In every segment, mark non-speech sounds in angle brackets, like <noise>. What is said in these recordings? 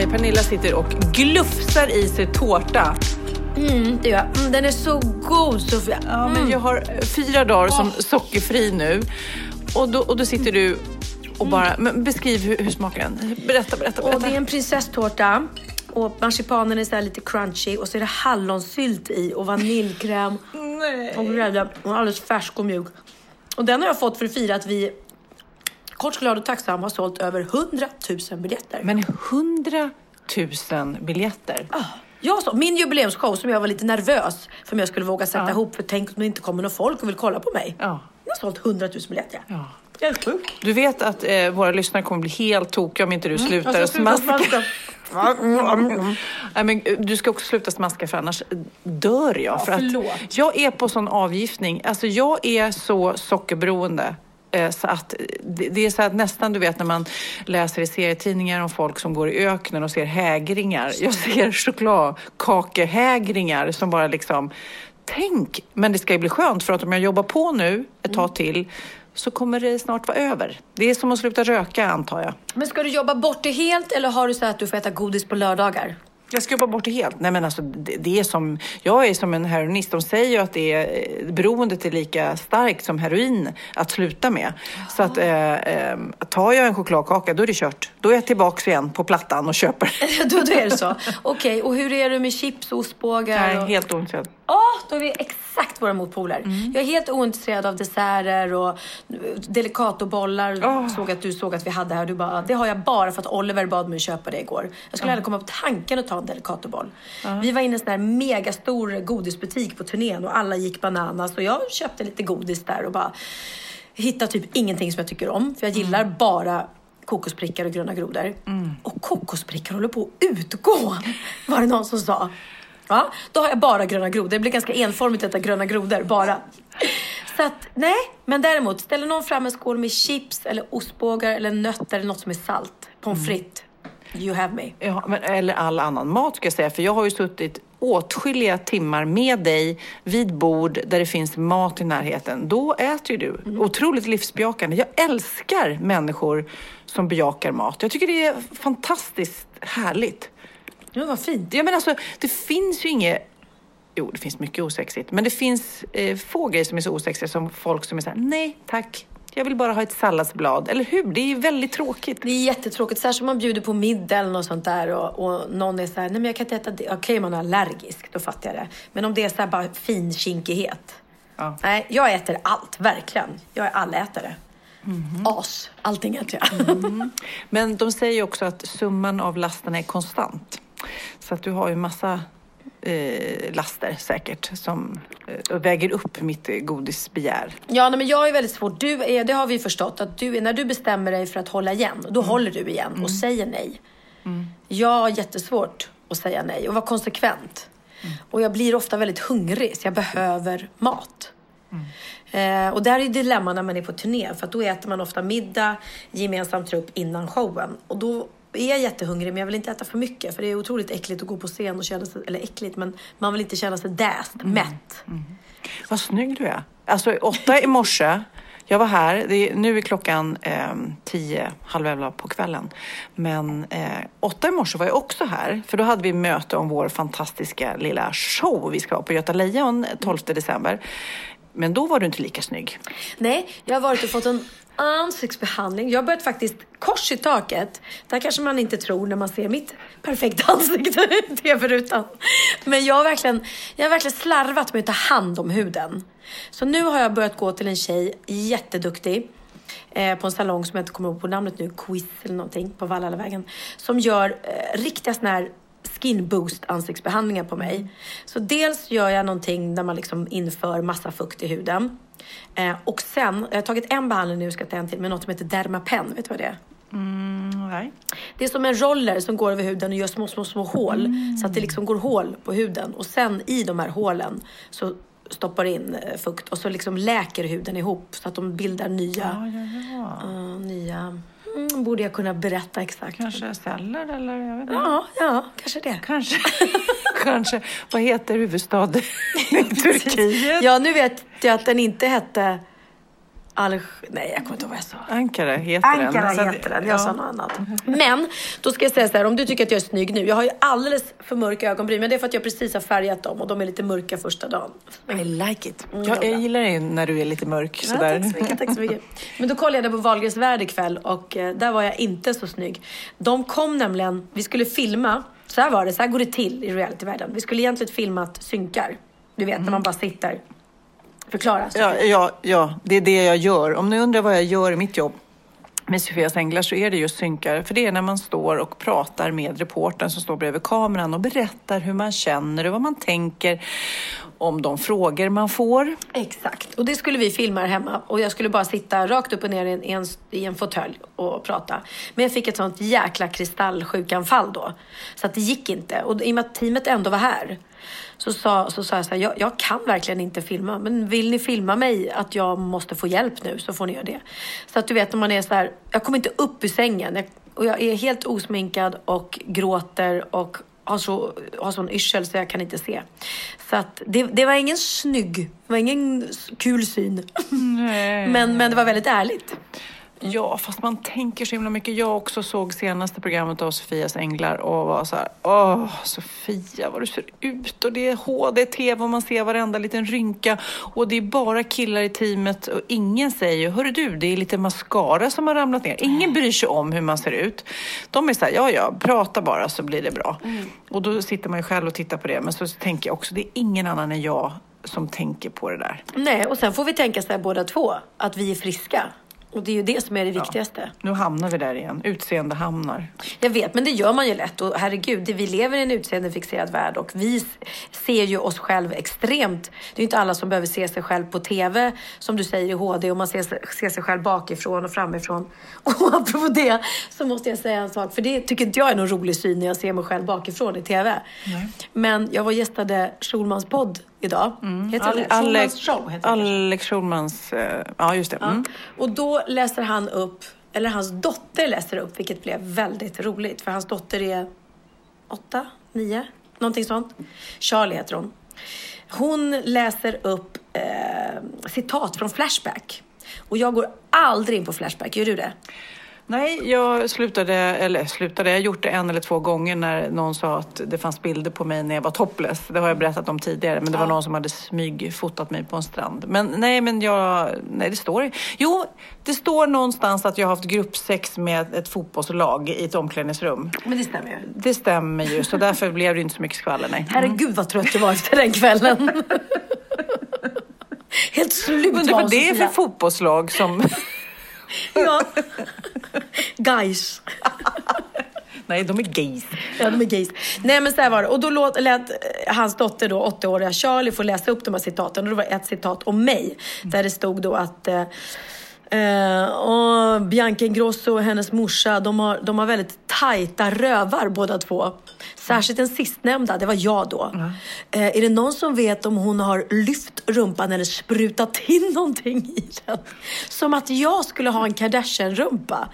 Okej, Pernilla sitter och glufsar i sig tårta. Det gör. Mm, den är så god Sofia. Ja, men jag har fyra dagar som sockerfri nu. Och då, och då sitter du och bara... Men beskriv hur, hur smakar den? Berätta, berätta, Och berätta. det är en prinsesstårta. Och marsipanen är så lite crunchy och så är det hallonsylt i och vaniljkräm och grädde och alldeles färsk och mjuk. Och den har jag fått för att fira att vi kort glad och tacksam har sålt över 100 000 biljetter. Men hundratusen biljetter. Jag så, min jubileumsshow som jag var lite nervös för om jag skulle våga sätta ihop för tänk om det inte kommer någon folk och vill kolla på mig. Ja. Jag har sålt 100 000 biljetter. Ja. Jag är sjuk. Du vet att eh, våra lyssnare kommer bli helt tokiga om inte du slutar Jag att ska sluta smaska. <laughs> Nej, men, eh, du ska också sluta smaska för annars dör jag. för förlåt. att jag är på sån avgiftning. Alltså jag är så sockerberoende. Eh, så att eh, det det är så att nästan du vet när man läser i serietidningar om folk som går i öknen och ser hägringar. Jag ser chokladkakehägringar som bara liksom Tänk! Men det ska ju bli skönt för att om jag jobbar på nu ett tag till så kommer det snart vara över. Det är som att sluta röka antar jag. Men ska du jobba bort det helt eller har du så att du får äta godis på lördagar? Jag ska bort det helt. Nej men alltså det, det är som, jag är som en heroinist. De säger ju att det är, eh, beroendet är lika starkt som heroin att sluta med. Så att eh, eh, tar jag en chokladkaka då är det kört. Då är jag tillbaks igen på plattan och köper. <laughs> då, då är det så. <laughs> Okej, och hur är du med chips, ostbågar? Jag är och... helt ointresserad. Ja, då är vi exakt våra motpoler. Jag är helt ointresserad av desserter och delicatobollar. Åh. Såg att du såg att vi hade här. Du bara, det har jag bara för att Oliver bad mig köpa det igår. Jag skulle aldrig komma på tanken att ta en delicatoboll. Vi var inne i en sån här megastor godisbutik på turnén och alla gick bananas och jag köpte lite godis där och bara hittade typ ingenting som jag tycker om. För jag gillar bara kokosprickar och gröna grodor. Och kokosprickar håller på att utgå, <laughs> var det någon som sa. Ja, då har jag bara gröna grodor. Det blir ganska enformigt detta gröna grodor, bara. Så att, nej. Men däremot, ställer någon fram en skål med chips eller ostbågar eller nötter eller något som är salt, pommes frites. You have me. Ja, men, eller all annan mat ska jag säga. För jag har ju suttit åtskilliga timmar med dig vid bord där det finns mat i närheten. Då äter ju du. Otroligt livsbejakande. Jag älskar människor som bejakar mat. Jag tycker det är fantastiskt härligt. Ja, vad fint. Ja, men alltså, det finns ju inget... Jo, det finns mycket osexigt. Men det finns eh, få grejer som är så osexiga som folk som är så här, nej tack. Jag vill bara ha ett salladsblad. Eller hur? Det är ju väldigt tråkigt. Det är jättetråkigt, särskilt om man bjuder på middag eller något sånt där och, och någon är så här, nej men jag kan inte äta det. Okej, man är allergisk, då fattar jag det. Men om det är så här bara finkinkighet. Ja. Nej, jag äter allt, verkligen. Jag är allätare. As, allting äter jag. Men de säger ju också att summan av lasterna är konstant. Så att du har ju massa eh, laster säkert som eh, väger upp mitt godisbegär. Ja, nej, men jag är väldigt svår. Du är, det har vi förstått, att du är, när du bestämmer dig för att hålla igen, då håller du igen och säger nej. Jag har jättesvårt att säga nej och vara konsekvent. Och jag blir ofta väldigt hungrig, så jag behöver mat. Eh, och där är dilemma när man är på turné, för att då äter man ofta middag, gemensam trupp innan showen. Och då är jättehungrig, men jag vill inte äta för mycket, för det är otroligt äckligt att gå på scen och känna sig, eller äckligt, men man vill inte känna sig däst, mätt. Vad snygg du är. Alltså åtta i morse, jag var här, det är, nu är klockan eh, tio, halv elva på kvällen. Men eh, åtta i morse var jag också här, för då hade vi möte om vår fantastiska lilla show vi ska ha på Göta Lejon 12 december. Men då var du inte lika snygg. Nej, jag har varit och fått en ansiktsbehandling. Jag har börjat faktiskt kors i taket. Det här kanske man inte tror när man ser mitt perfekta ansikte i tv-rutan. Men jag har, verkligen, jag har verkligen slarvat med att ta hand om huden. Så nu har jag börjat gå till en tjej, jätteduktig, eh, på en salong som jag inte kommer ihåg på namnet nu, Quiz eller någonting, på Vallalavägen. Som gör eh, riktiga sådana här skin boost ansiktsbehandlingar på mig. Så dels gör jag någonting där man liksom inför massa fukt i huden. Eh, och sen, jag har tagit en behandling nu, ska ta en till, med något som heter Dermapen. Vet du vad det är? Nej. Det är som en roller som går över huden och gör små, små, små hål. Så att det liksom går hål på huden. Och sen i de här hålen så stoppar in eh, fukt och så liksom läker huden ihop så att de bildar nya... eh, nya mm, borde jag kunna berätta exakt. Kanske celler eller jag vet inte. Ja, ja, kanske det. Kanske. <laughs> Kanske. Vad heter huvudstad i <laughs> Turkiet? Ja, nu vet jag att den inte hette Alg... Nej, jag kommer inte ihåg vad jag sa. Ankara heter den. Ankara Så att- heter den, jag ja. sa något annat. Men, då ska jag säga så här, om du tycker att jag är snygg nu. Jag har ju alldeles för mörka ögonbryn, men det är för att jag precis har färgat dem och de är lite mörka första dagen. I like it. Mm, jag, jag gillar det när du är lite mörk Ja, sådär. tack så mycket, tack så mycket. Men då kollade jag på Wahlgrens värld ikväll och eh, där var jag inte så snygg. De kom nämligen, vi skulle filma, så här var det, så här går det till i realityvärlden. Vi skulle egentligen filmat synkar. Du vet, när man bara sitter. Förklara. Ja, ja, ja, det är det jag gör. Om ni undrar vad jag gör i mitt jobb med Sofias Änglar så är det just synkar. För det är när man står och pratar med reportern som står bredvid kameran och berättar hur man känner och vad man tänker om de frågor man får. Exakt. Och det skulle vi filma här hemma. Och jag skulle bara sitta rakt upp och ner i en, i en, i en fåtölj och prata. Men jag fick ett sånt jäkla kristallsjukanfall då. Så att det gick inte. Och i och med att teamet ändå var här. Så sa, så sa jag så här, jag, jag kan verkligen inte filma. Men vill ni filma mig att jag måste få hjälp nu så får ni göra det. Så att du vet när man är så här, jag kommer inte upp ur sängen. Jag, och jag är helt osminkad och gråter och har, så, har sån yrsel så jag kan inte se. Så att det, det var ingen snygg, det var ingen kul syn. <laughs> Men, men det var väldigt ärligt. Ja, fast man tänker så himla mycket. Jag också såg senaste programmet av Sofias Änglar och var så här, åh Sofia vad du ser ut och det är HD-TV och man ser varenda liten rynka och det är bara killar i teamet och ingen säger, hörru du, det är lite mascara som har ramlat ner. Ingen bryr sig om hur man ser ut. De är så här, ja ja, prata bara så blir det bra. Och då sitter man ju själv och tittar på det, men så tänker jag också, det är ingen annan än jag som tänker på det där. Nej, och sen får vi tänka så här båda två, att vi är friska. Och det är ju det som är det viktigaste. Nu hamnar vi där igen, utseende hamnar. Jag vet, men det gör man ju lätt. Och herregud, vi lever i en utseendefixerad värld och vi ser ju oss själv extremt. Det är ju inte alla som behöver se sig själv på TV, som du säger i HD, och man ser, ser sig själv bakifrån och framifrån. <laughs> Och apropå det så måste jag säga en sak, för det tycker inte jag är någon rolig syn när jag ser mig själv bakifrån i TV. Men jag var gästade Schulmans podd idag. Heter det Al- Schulmans Alex, show? Heter. Alex Schulmans, eh, ja just det. Mm. Och då läser han upp, eller hans dotter läser upp, vilket blev väldigt roligt. För hans dotter är åtta, nio, någonting sånt. Charlie heter hon. Hon läser upp eh, citat från Flashback. Och jag går aldrig in på Flashback, gör du det? Nej, jag slutade, eller slutade, jag gjort det en eller två gånger när någon sa att det fanns bilder på mig när jag var topless. Det har jag berättat om tidigare, men det var någon som hade smygfotat mig på en strand. Men nej, men jag, nej det står, jo, det står någonstans att jag har haft gruppsex med ett fotbollslag i ett omklädningsrum. Men det stämmer ju. Det stämmer ju, så därför blev det inte så mycket skvaller, nej. Herregud vad trött jag var efter den kvällen. <laughs> Helt slut det var var det för Sofia. fotbollslag som... Ja. <laughs> <laughs> Guys. <laughs> nej, de är gays. Ja, de är gays. Nej, men så här var det. Och då låt, lät eh, hans dotter, då, 80-åriga Charlie, få läsa upp de här citaten. Och det var ett citat om mig. Där det stod då att eh, eh, och Bianca Ingrosso och hennes morsa, de har, de har väldigt tajta rövar båda två. Särskilt den sistnämnda, det var jag då. Eh, är det någon som vet om hon har lyft rumpan eller sprutat in någonting i den? Som att jag skulle ha en Kardashian-rumpa.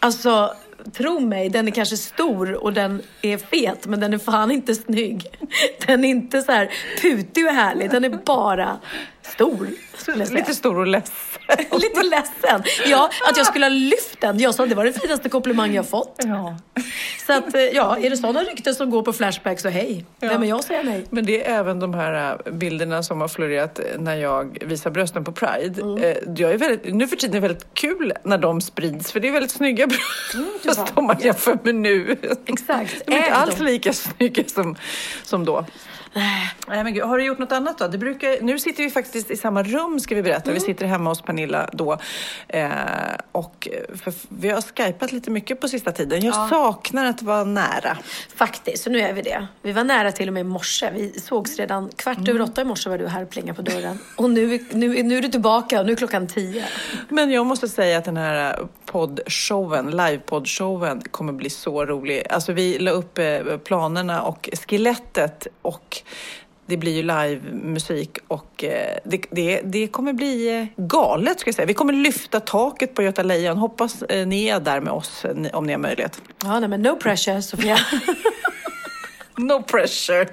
Alltså, tro mig, den är kanske stor och den är fet, men den är fan inte snygg. Den är inte så här putig och härlig, den är bara stor. Lite stor och ledsen. <laughs> Lite ledsen. Ja, att jag skulle ha lyft den. Jag sa det var den finaste komplimang jag fått. Ja. Så att, eh, ja, är det sådana rykten som går på Flashback så hej. Vem är jag att säga nej? Men det är även de här äh, bilderna som har florerat eh, när jag visar brösten på Pride. Mm. Eh, Jag är väldigt, nu för tiden är det väldigt kul när de sprids för det är väldigt snygga bröst <laughs> om man jämför med nu. Exakt. De är inte alls lika snygga som, som då. Nej, men gud, har du gjort något annat då? Det brukar, nu sitter vi faktiskt i samma rum ska vi berätta. Mm. Vi sitter hemma hos Pernilla då. Eh, och för, vi har skypat lite mycket på sista tiden. Jag saknar att vara nära. Faktiskt, så nu är vi det. Vi var nära till och med i morse. Vi sågs redan kvart Mm. över åtta i morse var du här och plingade på dörren. Och nu, nu, nu är du tillbaka och nu är klockan tio. Men jag måste säga att den här poddshowen, livepoddshowen kommer bli så rolig. Alltså vi la upp eh, planerna och skelettet och det blir ju livemusik och eh, det, det, det kommer bli eh, galet ska jag säga. Vi kommer lyfta taket på Göta Lejon. Hoppas eh, ni är där med oss om ni har möjlighet. Ja, nej, men no pressure Sofia. <laughs> No pressure.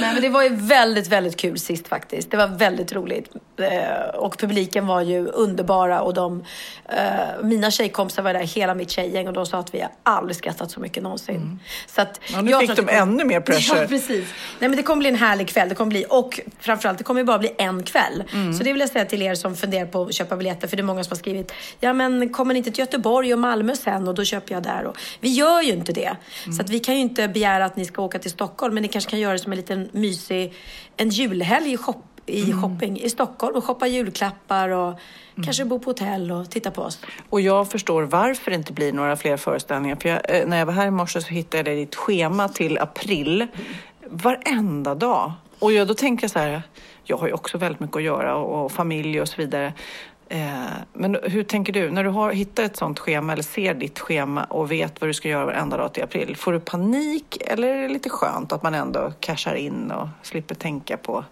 Nej, men det var ju väldigt, väldigt kul sist faktiskt. Det var väldigt roligt. Eh, och publiken var ju underbara och de, eh, mina tjejkompisar var där, hela mitt tjejgäng och de sa att vi har aldrig skrattat så mycket någonsin. Så att Ja, nu jag fick de kommer- ännu mer <laughs> pressure. Ja, precis. Nej, men det kommer bli en härlig kväll. Det kommer bli, och framförallt, det kommer bara bli en kväll. Mm. Så det vill jag säga till er som funderar på att köpa biljetter, för det är många som har skrivit, ja men kommer ni inte till Göteborg och Malmö sen och då köper jag där. Och, vi gör ju inte det. Mm. Så att vi kan ju inte begära att ni ska åka till Stockholm, men ni kanske kan göra det som en liten mysig, en julhelg i, shop, i Mm. shopping i Stockholm och shoppa julklappar och kanske bo på hotell och titta på oss. Och jag förstår varför det inte blir några fler föreställningar. För jag, eh, när jag var här i morse så hittade jag ditt schema till april. Varenda dag. Och jag, då tänker jag så här, jag har ju också väldigt mycket att göra och, och familj och så vidare. Eh, men hur tänker du? När du har hittat ett sånt schema eller ser ditt schema och vet vad du ska göra varenda dag till april. Får du panik eller är det lite skönt att man ändå cashar in och slipper tänka på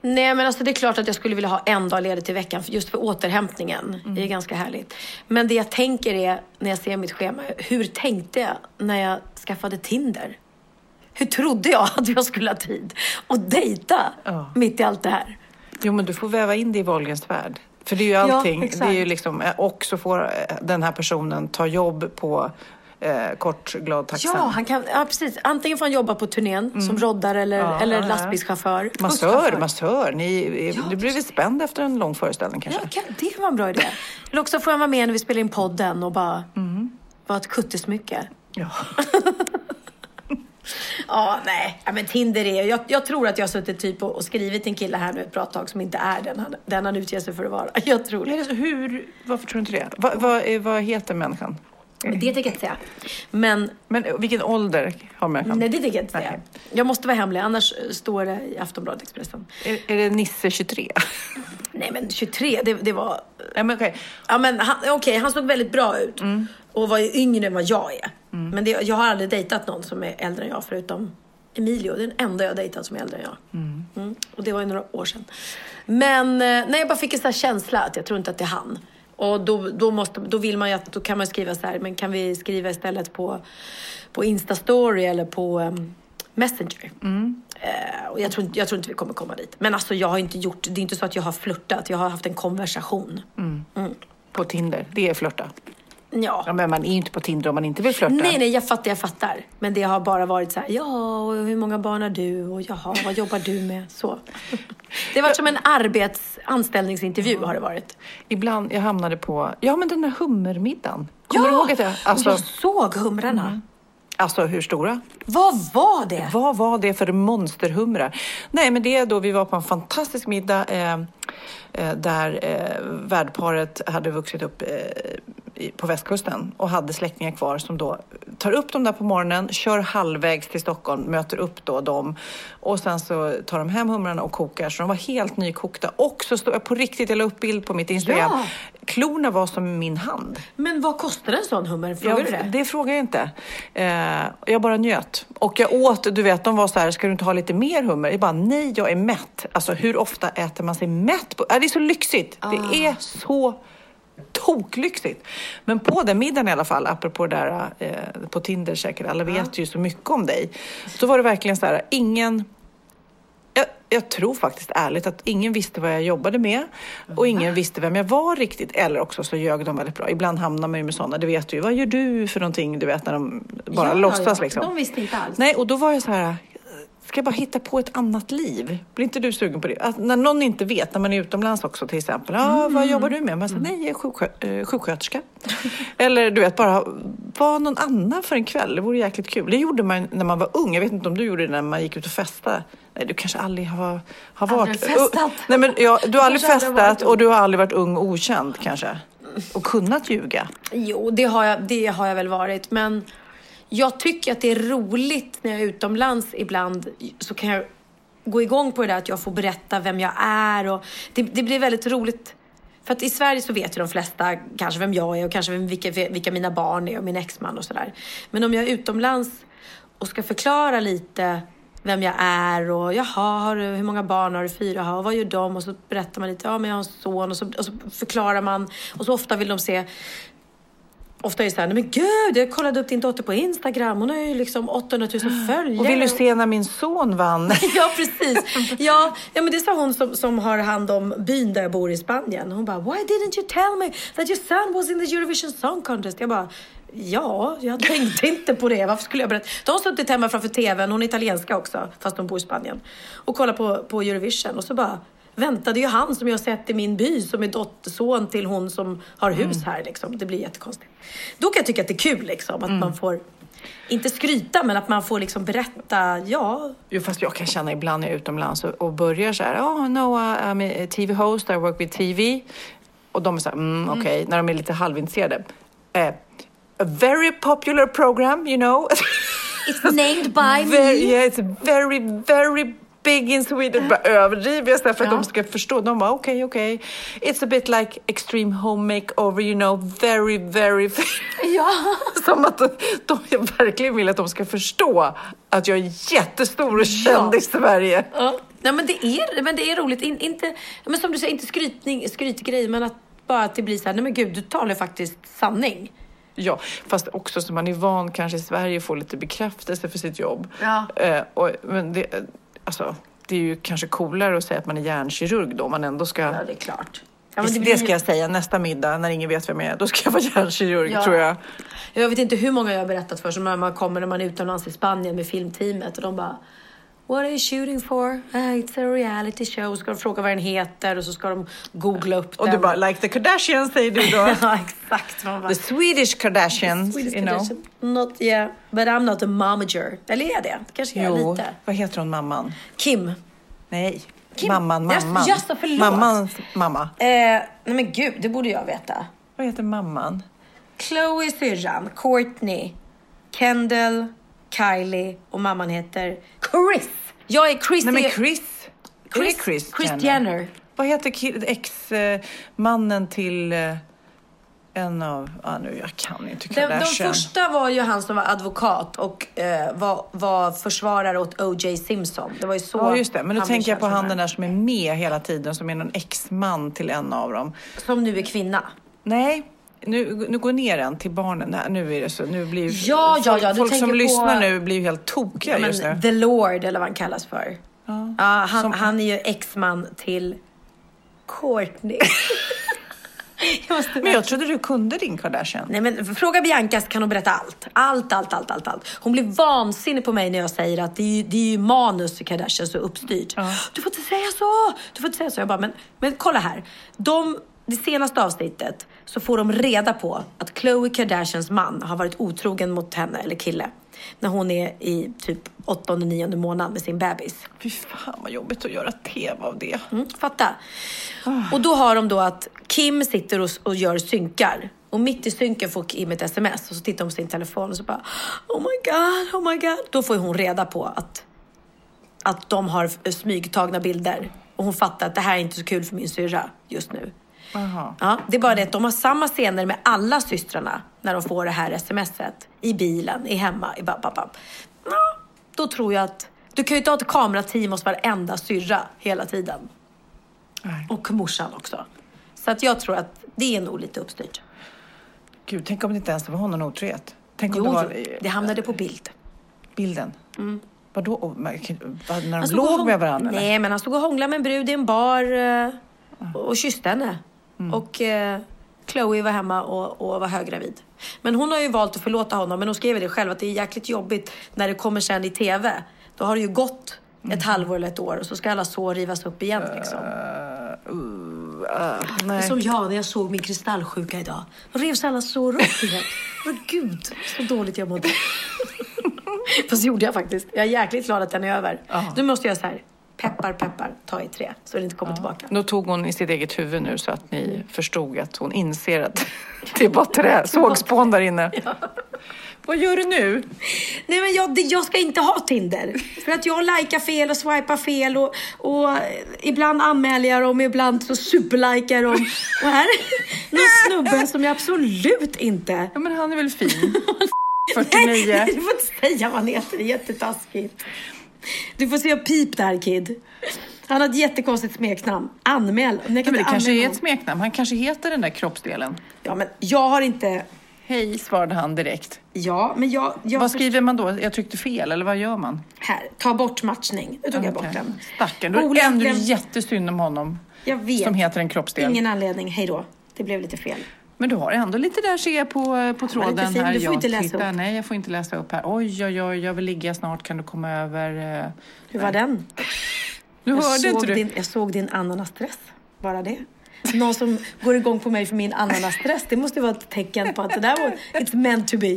Nej men alltså det är klart att jag skulle vilja ha en dag ledigt i veckan just för återhämtningen. Det är ganska härligt. Men det jag tänker är när jag ser mitt schema, hur tänkte jag när jag skaffade Tinder? Hur trodde jag att jag skulle ha tid att dejta Ja. mitt i allt det här? Jo, men du får väva in det i Wahlgrens värld. För det är ju Ja, allting. det exakt. är ju liksom, eh, och så får eh, den här personen ta jobb på eh, kort, glad, tacksam. Ja, han kan, ja, precis. Antingen får han jobba på turnén som roddare eller, Ja, eller ja, ja. lastbilschaufför. Massör, massör. Ni, eh, du blir väl spänd efter en lång föreställning kanske? Ja, kan, det var en bra idé. Eller också får han vara med när vi spelar in podden och bara vara ett kuttesmycke. Ja. <laughs> Ja, nej. Ja, men Tinder är... Jag, jag tror att jag har suttit typ och, och skrivit en kille här nu ett bra tag som inte är den han, den han utger sig för att vara. <laughs> Jag tror det. hur, varför tror du inte det? Va, va, vad heter människan? Men det tänker jag inte säga. Men Men vilken ålder har människan? nej, det tänker jag inte säga. Nej. Jag måste vara hemlig, annars står det i Aftonbladet Expressen. Är, är det Nisse 23? <laughs> Nej, men 23, det, det var... ja, men okej. Ja, men han, okej, han såg väldigt bra ut. Och var yngre än vad jag är. Men det, jag har aldrig dejtat någon som är äldre än jag förutom Emilio. Det är den enda jag dejtat som är äldre än jag. Mm. Och det var ju några år sedan. Men eh, nej, jag bara fick en sån här känsla att jag tror inte att det är han. Och då, då, måste, då vill man ju att, då kan man skriva så här, men kan vi skriva istället på, på Instastory eller på em, Messenger? Eh, och jag tror, inte- jag tror inte vi kommer komma dit. Men alltså jag har inte gjort, det är inte så att jag har flörtat, jag har haft en konversation. På Tinder. Det är flörta. Ja. Ja, men man är ju inte på Tinder om man inte vill flörta. Nej, nej, jag fattar, jag fattar. Men det har bara varit så här, ja, och hur många barn har du? Och jaha, vad jobbar du med? Så. Det har varit som en arbets anställningsintervju har det varit. Ibland, jag hamnade på, ja men den där hummermiddagen. Kommer du ihåg att jag, alltså, jag såg humrarna. alltså hur stora? Vad var det? Vad var det för monsterhumrar? Nej, men det är då vi var på en fantastisk middag eh, eh, där eh, värdparet hade vuxit upp eh, på västkusten och hade släktingar kvar som då tar upp dem där på morgonen, kör halvvägs till Stockholm, möter upp då dem och sen så tar de hem humrarna och kokar så de var helt nykokta och så står jag på riktigt, jag la upp bild på mitt Instagram. Ja. Klorna var som min hand. Men vad kostar en sån hummer? Frågar Jag, du det? det frågar jag inte. Eh, jag bara njöt. Och jag åt, du vet, de var så här, ska du inte ha lite mer hummer? Jag bara, nej, jag är mätt. Alltså hur ofta äter man sig mätt? På? Ja, det är så lyxigt. Ah. Det är så toklyxigt. Men på den middagen i alla fall, apropå det där eh, på Tinder säkert, alla vet ju så mycket om dig. Så var det verkligen så här, ingen Jag, jag tror faktiskt ärligt att ingen visste vad jag jobbade med och ingen visste vem jag var riktigt. Eller också så ljög de väldigt bra. Ibland hamnar man ju med sådana, det vet du ju. Vad gör du för någonting? Du vet när de bara Ja, låtsas ja. liksom. De visste inte alls. Nej, och då var jag så här, ska jag bara hitta på ett annat liv? Blir inte du sugen på det? Att när någon inte vet, när man är utomlands också till exempel. Ja, Mm. vad jobbar du med? Man säger, nej, jag är sjuksköt eh, sjuksköterska. Eller du vet, bara vara någon annan för en kväll. Det vore jäkligt kul. Det gjorde man när man var ung. Jag vet inte om du gjorde det när man gick ut och festade. Nej, du kanske aldrig har, har varit... Aldrig festat. Nej, men ja, du har aldrig festat och du har aldrig varit ung och okänd kanske. Och kunnat ljuga. Jo, det har, jag, det har jag väl varit. Men jag tycker att det är roligt när jag är utomlands ibland. Så kan jag gå igång på det där att jag får berätta vem jag är. Och det, det blir väldigt roligt. För att i Sverige så vet ju de flesta kanske vem jag är och kanske vem, vilka, vilka mina barn är och min exman och sådär. Men om jag är utomlands och ska förklara lite vem jag är och jaha, har du, hur många barn har du? Fyra, jaha, och vad gör de? Och så berättar man lite, ja men jag har en son och så, och så förklarar man. Och så ofta vill de se Ofta är det så här, nej men gud, jag kollade upp din dotter på Instagram. Hon har ju liksom 800 000 <gasps> följare. Och vill du se när min son vann? <laughs> Ja, precis. Ja, ja, men det sa hon som, som har hand om byn där jag bor i Spanien. Hon bara, why didn't you tell me that your son was in the Eurovision Song Contest? Jag bara, ja, jag tänkte inte på det. Varför skulle jag berätta? De har suttit hemma framför tvn, hon är italienska också, fast hon bor i Spanien. Och kollar på, på Eurovision och så bara väntade ju han som jag sett i min by som är dotterson till hon som har hus här. Liksom. Det blir jättekonstigt. Då kan jag tycka att det är kul liksom, att man får, inte skryta, men att man får liksom berätta, ja, Jo, fast jag kan känna ibland när jag är utomlands och, och börjar så här, oh no, I'm a TV host, I work with TV. Och de är så här, mm, okej, när de är lite halvintresserade. Eh, a very popular program, you know. It's named by <laughs> very, me. yeah, it's very, very big in Sweden. Bara överdriver jag så här för att Ja. de ska förstå. De bara, okej, okej. It's a bit like extreme home makeover, you know, very, very... Ja. <laughs> Som att de, de verkligen vill att de ska förstå att jag är jättestor och känd i Sverige. Ja. Nej, men det är, men det är roligt. In, inte, men som du säger, inte skrytning, skrytgrej, men att bara att det blir så här, nej men gud, du talar faktiskt sanning. Ja, fast också som man är van kanske i Sverige får lite bekräftelse för sitt jobb. Ja. Eh, och, men det, alltså, det är ju kanske coolare att säga att man är hjärnkirurg då, om man ändå ska... Ja, det är klart. Ja, det, men det blir- ska jag säga nästa middag när ingen vet vem jag är. Då ska jag vara <laughs> hjärnkirurg Ja. tror jag. Jag vet inte hur många jag har berättat för, som när man kommer när man är utomlands i Spanien med filmteamet och de bara What are you shooting for? Ah, it's a reality show. Ska de fråga vad den heter och så ska de googla upp Och den. du bara, like the Kardashians säger du då. <laughs> ja, exakt. Bara, the Swedish Kardashians, Swedish you know. Kardashian. Not, yeah, but I'm not a momager. Eller är jag det? Kanske jag är Jo, lite. vad heter hon mamman? Kim. Nej, Kim. mamman, Just- mamman. just förlåt. Mammans mamma. Eh, nej men gud, det borde jag veta. Vad heter mamman? Chloe syrran, Courtney, Kendall, Kylie och mamman heter Chris. Jag är Chris. Nej men Chris. Det Chris, Chris Jenner. Vad heter ex-mannen till eh, en av... Ah, nu, jag kan inte Den, de Kardashian. första var ju han som var advokat och eh, var, var försvarare åt O.J. Simpson. Det var ju så Ja, just det. Men han tänker jag på han den där som är med hela tiden, som är någon ex-man till en av dem. Som nu är kvinna. Nej, nu, nu går ner en till barnen. Nej, nu är det så. Nu blir Ja, ja, ja, du folk som på- lyssnar nu blir ju helt tokiga Ja, just nu. The Lord eller vad han kallas för. Ja, han, Som- han är ju exman till Courtney. <laughs> jag Men jag trodde du kunde din Kardashian. Nej men fråga Bianca så kan hon berätta allt. Allt, allt, allt, allt, allt. Hon blir vansinnig på mig när jag säger att det är ju, det är ju manus i Kardashian så uppstyrt. Du får inte säga så! Du får inte säga så. Jag bara, men, men kolla här. De, det senaste avsnittet så får de reda på att Khloe Kardashians man har varit otrogen mot henne, eller kille. När hon är i typ åttonde, nionde månaden med sin bebis. Fy fan vad jobbigt att göra tv av det. Mm, fatta. Och då har de då att Kim sitter och, och gör synkar. Och mitt i synken får Kim ett sms och så tittar hon på sin telefon och så bara Oh my god, oh my god. Då får hon reda på att, att de har smygtagna bilder. Och hon fattar att det här är inte så kul för min syrra just nu. Ja, det är bara det att de har samma scener med alla systrarna när de får det här smset. I bilen, i hemma, i bab, bab, bab. Ja, då tror jag att du kan ju inte ha ett kamerateam hos varenda syrra hela tiden. Nej. Och morsan också. Så att jag tror att det är nog lite uppstyrt. Gud, tänk om det inte ens var någon otrohet. Tänk om Jo, det var det hamnade på bild. bilden. Vadå? Oh, men, vad, när de låg med varandra? eller? Nej, men han stod och hånglade med en brud i en bar eh, och kysste henne. Mm. Och eh, Chloe var hemma och, och var höggravid. Men hon har ju valt att förlåta honom. Men hon skrev det själv att det är jäkligt jobbigt när det kommer sen i TV. Då har det ju gått ett Mm. halvår eller ett år och så ska alla sår rivas upp igen liksom. Ah, Det är nej. som jag när jag såg min kristallsjuka idag. Då revs alla sår upp <laughs> igen. Men gud, så dåligt jag mådde. <laughs> Fast det gjorde jag faktiskt. Jag är jäkligt glad att den är över. Nu måste jag så här, peppar, peppar, ta i tre. Så det inte kommer tillbaka. Då tog hon i sitt eget huvud nu så att ni förstod att hon inser att <laughs> det är bara trä, sågspån där inne. Vad gör du nu? Nej men jag, jag ska inte ha Tinder. För att jag likar fel och swipar fel och, och ibland anmäler jag dem, ibland så superlikar jag dem. Och här är någon <laughs> snubbe som jag absolut inte... Ja, men han är väl fin? <laughs> Nej, 49. du får inte säga vad han heter, det är jättetaskigt. Du får se pip där kid. Han har ett jättekonstigt smeknamn. Anmäl. Kan men det kanske är ett smeknamn. Han kanske heter den där kroppsdelen. Ja men jag har inte... Hej, svarade han direkt. Ja men jag... jag Vad skriver man då? Jag tryckte fel, eller vad gör man? Här, ta bort matchning. Nu tog jag bort den. Stackarn, då är det ändå jättesynd om honom. Jag vet. Som heter en kroppsdel. Ingen anledning. Hej då. Det blev lite fel. Men du har ändå lite där ser jag på, på tråden fin. här. Du får Jag inte läsa tittar. upp. Nej, jag får inte läsa upp här. Oj, oj, oj, jag vill ligga snart. Kan du komma över? eh? Hur var den? Nu Jag hörde inte du? din, jag såg din ananasstress. Bara det. Någon som går igång på mig för min ananasstress. Det måste vara ett tecken på att det där var... It's meant to be.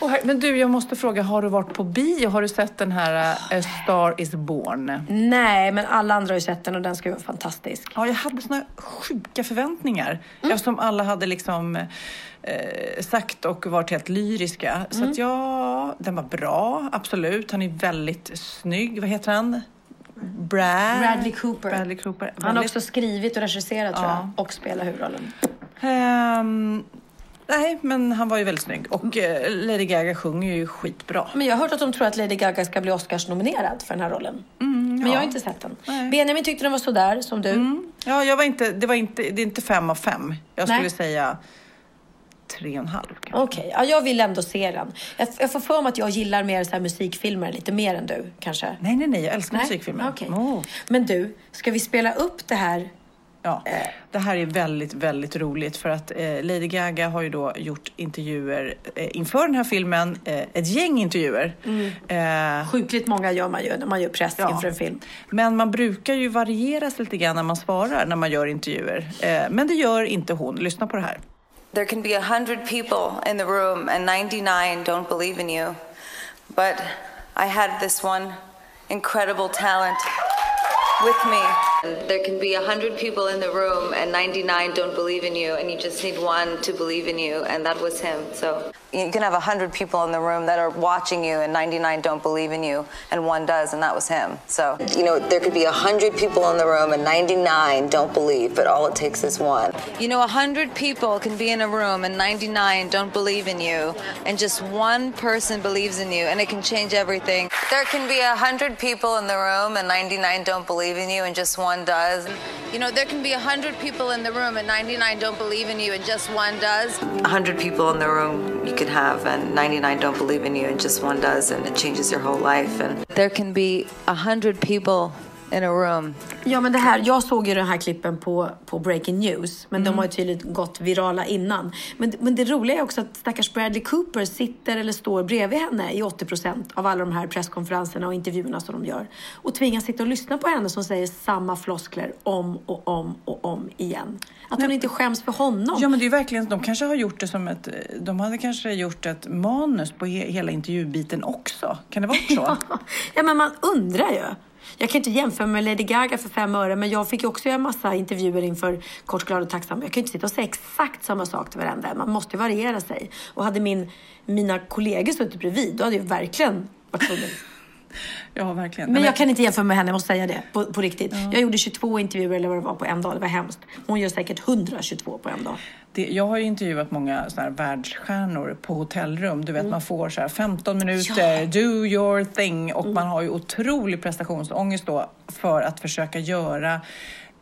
Här- men du, jag måste fråga. Har du varit på bio? Har du sett den här eh, A Star Is Born? Nej, men alla andra har ju sett den och den ska ju vara fantastisk. Ja, jag hade såna sjuka förväntningar. Eftersom alla hade liksom eh, sagt och varit helt lyriska. Så att ja, den var bra, absolut. Han är väldigt snygg. Vad heter han? Brad... Bradley Cooper. Bradley Cooper. Han har också skrivit och regisserat tror Ja. jag. Och spelar huvudrollen. Ehm, nej, men han var ju väldigt snygg. Och eh, Lady Gaga sjunger ju skitbra. Men jag har hört att de tror att Lady Gaga ska bli Oscars-nominerad för den här rollen. Men jag har inte sett den. Nej. Benjamin tyckte den var sådär, som du. Ja, jag var inte, det, var inte, det är inte fem av fem. Jag skulle Nej. säga tre och en halv. Okej, ja, jag vill ändå se den. Jag, jag får för mig att jag gillar mer så här musikfilmer lite mer än du, kanske. Nej, nej, nej, jag älskar Nej? musikfilmer. Okej. Åh. Men du, ska vi spela upp det här? Ja, det här är väldigt, väldigt roligt för att eh, Lady Gaga har ju då gjort intervjuer eh, inför den här filmen, eh, ett gäng intervjuer. Eh, Sjukligt många gör man ju när man gör press Ja. inför en film. men man brukar ju variera sig lite grann när man svarar när man gör intervjuer. Eh, men det gör inte hon. Lyssna på det här. There can be a hundred people in the room and 99 don't believe in you. But I had this one incredible talent with me. There can be a hundred people in the room and 99 don't believe in you, and you just need one to believe in you, and that was him. So you can have a hundred people in the room that are watching you, and 99 don't believe in you, and one does, and that was him. So You know, there could be a hundred people in the room and 99 don't believe, but all it takes is one. You know, a hundred people can be in a room and 99 don't believe in you, and just one person believes in you, and it can change everything. There can be a hundred people in the room and 99 don't believe in you, and just one does. You know, there can be a hundred people in the room and 99 don't believe in you, and just one does. A hundred people in the room you could have, and 99 don't believe in you, and just one does, and it changes your whole life. And there can be a hundred people in a room Ja, men det här, jag såg ju den här klippen på, på Breaking News, men de har ju tydligen gått virala innan. Men, men det roliga är också att stackars Bradley Cooper sitter eller står bredvid henne i 80 procent av alla de här presskonferenserna och intervjuerna som de gör. Och tvingas sitta och lyssna på henne som säger samma floskler om och om och om igen. Att hon inte skäms för honom. Ja, men det är verkligen, de kanske har gjort det som ett, de hade kanske gjort ett manus på he, hela intervjubiten också. Kan det vara så? <laughs> ja, men man undrar ju. Jag kan inte jämföra med Lady Gaga för fem öre, men jag fick ju också göra massa intervjuer inför Kort, glad och tacksam. Jag kan ju inte sitta och säga exakt samma sak till varandra. Man måste ju variera sig. Och hade min, mina kollegor suttit bredvid, då hade jag verkligen varit tvungen. <laughs> Ja, verkligen. Men jag kan inte jämföra med henne, jag måste säga det på, på riktigt. Jag gjorde 22 intervjuer eller vad det var på en dag. Det var hemskt. Hon gör säkert 122 på en dag. det, jag har ju intervjuat många såna här världsstjärnor på hotellrum. Du vet, Mm. man får så här 15 minuter, do your thing. Och man har ju otrolig prestationsångest då för att försöka göra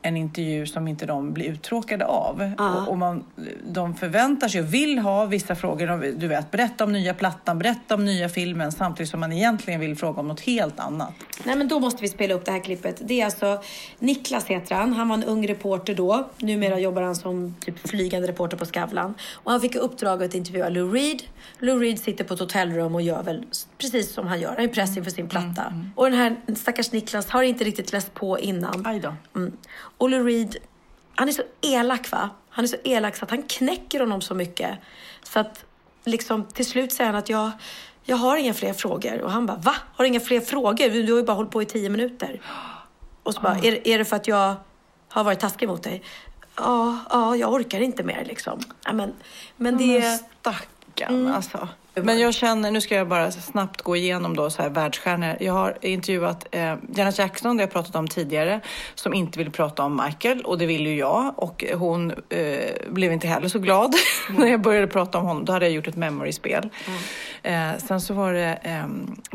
en intervju som inte de blir uttråkade av. Och, och man, de förväntar sig och vill ha vissa frågor. Du vet, berätta om nya plattan, berätta om nya filmen samtidigt som man egentligen vill fråga om något helt annat. Nej men då måste vi spela upp det här klippet. Det är alltså Niklas heter han. Han var en ung reporter då. Numera jobbar han som typ flygande reporter på Skavlan. Och han fick uppdrag att intervjua Lou Reed. Lou Reed sitter på ett hotellrum och gör väl precis som han gör. Han är press inför sin platta. Och den här stackars Niklas har inte riktigt läst på innan. Aj då. Mm. Och Lou Reed, han är så elak va? Han är så elak så att han knäcker honom så mycket. Så att liksom till slut säger han att jag, jag har inga fler frågor. Och han bara, va? Har du inga fler frågor? Du har ju bara hållit på i tio minuter. Och så bara, är, det- är det för att jag har varit taskig mot dig? Ja, ja, jag orkar inte mer liksom. Men, men det... Men stackarn alltså. Men jag känner, nu ska jag bara snabbt gå igenom då så här världsstjärnor. Jag har intervjuat eh, Janet Jackson, det jag pratat om tidigare, som inte ville prata om Michael och det vill ju jag och hon eh, blev inte heller så glad <laughs> när jag började prata om honom. Då hade jag gjort ett memory-spel. Eh, sen så var det eh,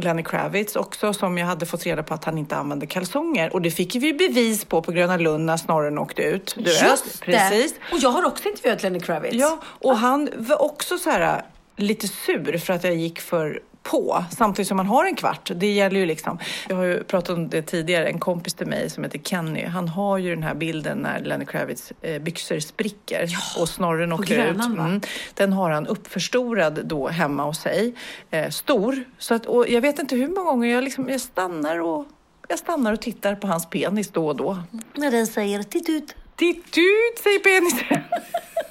Lenny Kravitz också som jag hade fått reda på att han inte använde kalsonger och det fick vi bevis på på Gröna Lund när snorren åkte ut. Du vet, Just precis. det! Och jag har också intervjuat Lenny Kravitz. Ja, och han var också så här lite sur för att jag gick för på samtidigt som man har en kvart. Det gäller ju liksom. Jag har ju pratat om det tidigare. En kompis till mig som heter Kenny. Han har ju den här bilden när Lenny Kravitz eh, byxor spricker och snorren åker ut. Grönan, va? Den har han uppförstorad då hemma hos sig. Eh, stor. Så att, och jag vet inte hur många gånger jag, liksom, jag stannar och jag stannar och tittar på hans penis då och då. När den säger titt ut. Titt ut, säger penisen. <laughs>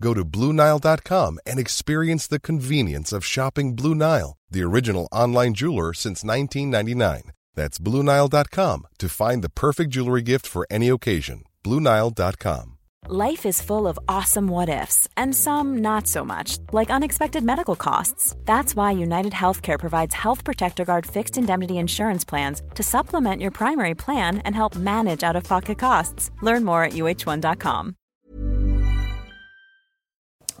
Go to BlueNile.com and experience the convenience of shopping Blue Nile, the original online jeweler since 1999. That's BlueNile.com to find the perfect jewelry gift for any occasion. BlueNile.com. Life is full of awesome what ifs, and some not so much, like unexpected medical costs. That's why United Healthcare provides Health Protector Guard fixed indemnity insurance plans to supplement your primary plan and help manage out of pocket costs. Learn more at uh1.com.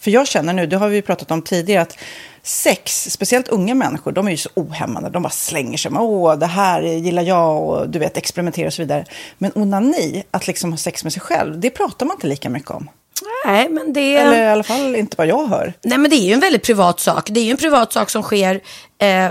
För jag känner nu, det har vi pratat om tidigare, att sex, speciellt unga människor, de är ju så ohämmade. De bara slänger sig med, åh, det här gillar jag och du vet, experimentera och så vidare. Men onani, att liksom ha sex med sig själv, det pratar man inte lika mycket om. Nej, men det är... Eller i alla fall inte vad jag hör. Nej, men det är ju en väldigt privat sak. Det är ju en privat sak som sker eh,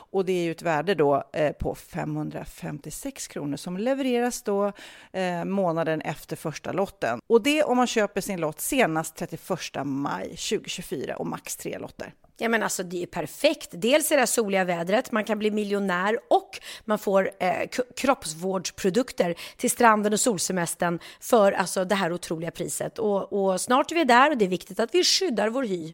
Och det är ju ett värde då eh, på 556 kronor som levereras då eh, månaden efter första lotten. Och det om man köper sin lott senast 31 maj 2024 och max tre lotter. Ja men alltså det är perfekt. Dels är det soliga vädret, man kan bli miljonär och man får eh, kroppsvårdsprodukter till stranden och solsemestern för alltså det här otroliga priset. Och, och snart är vi där och det är viktigt att vi skyddar vår hy.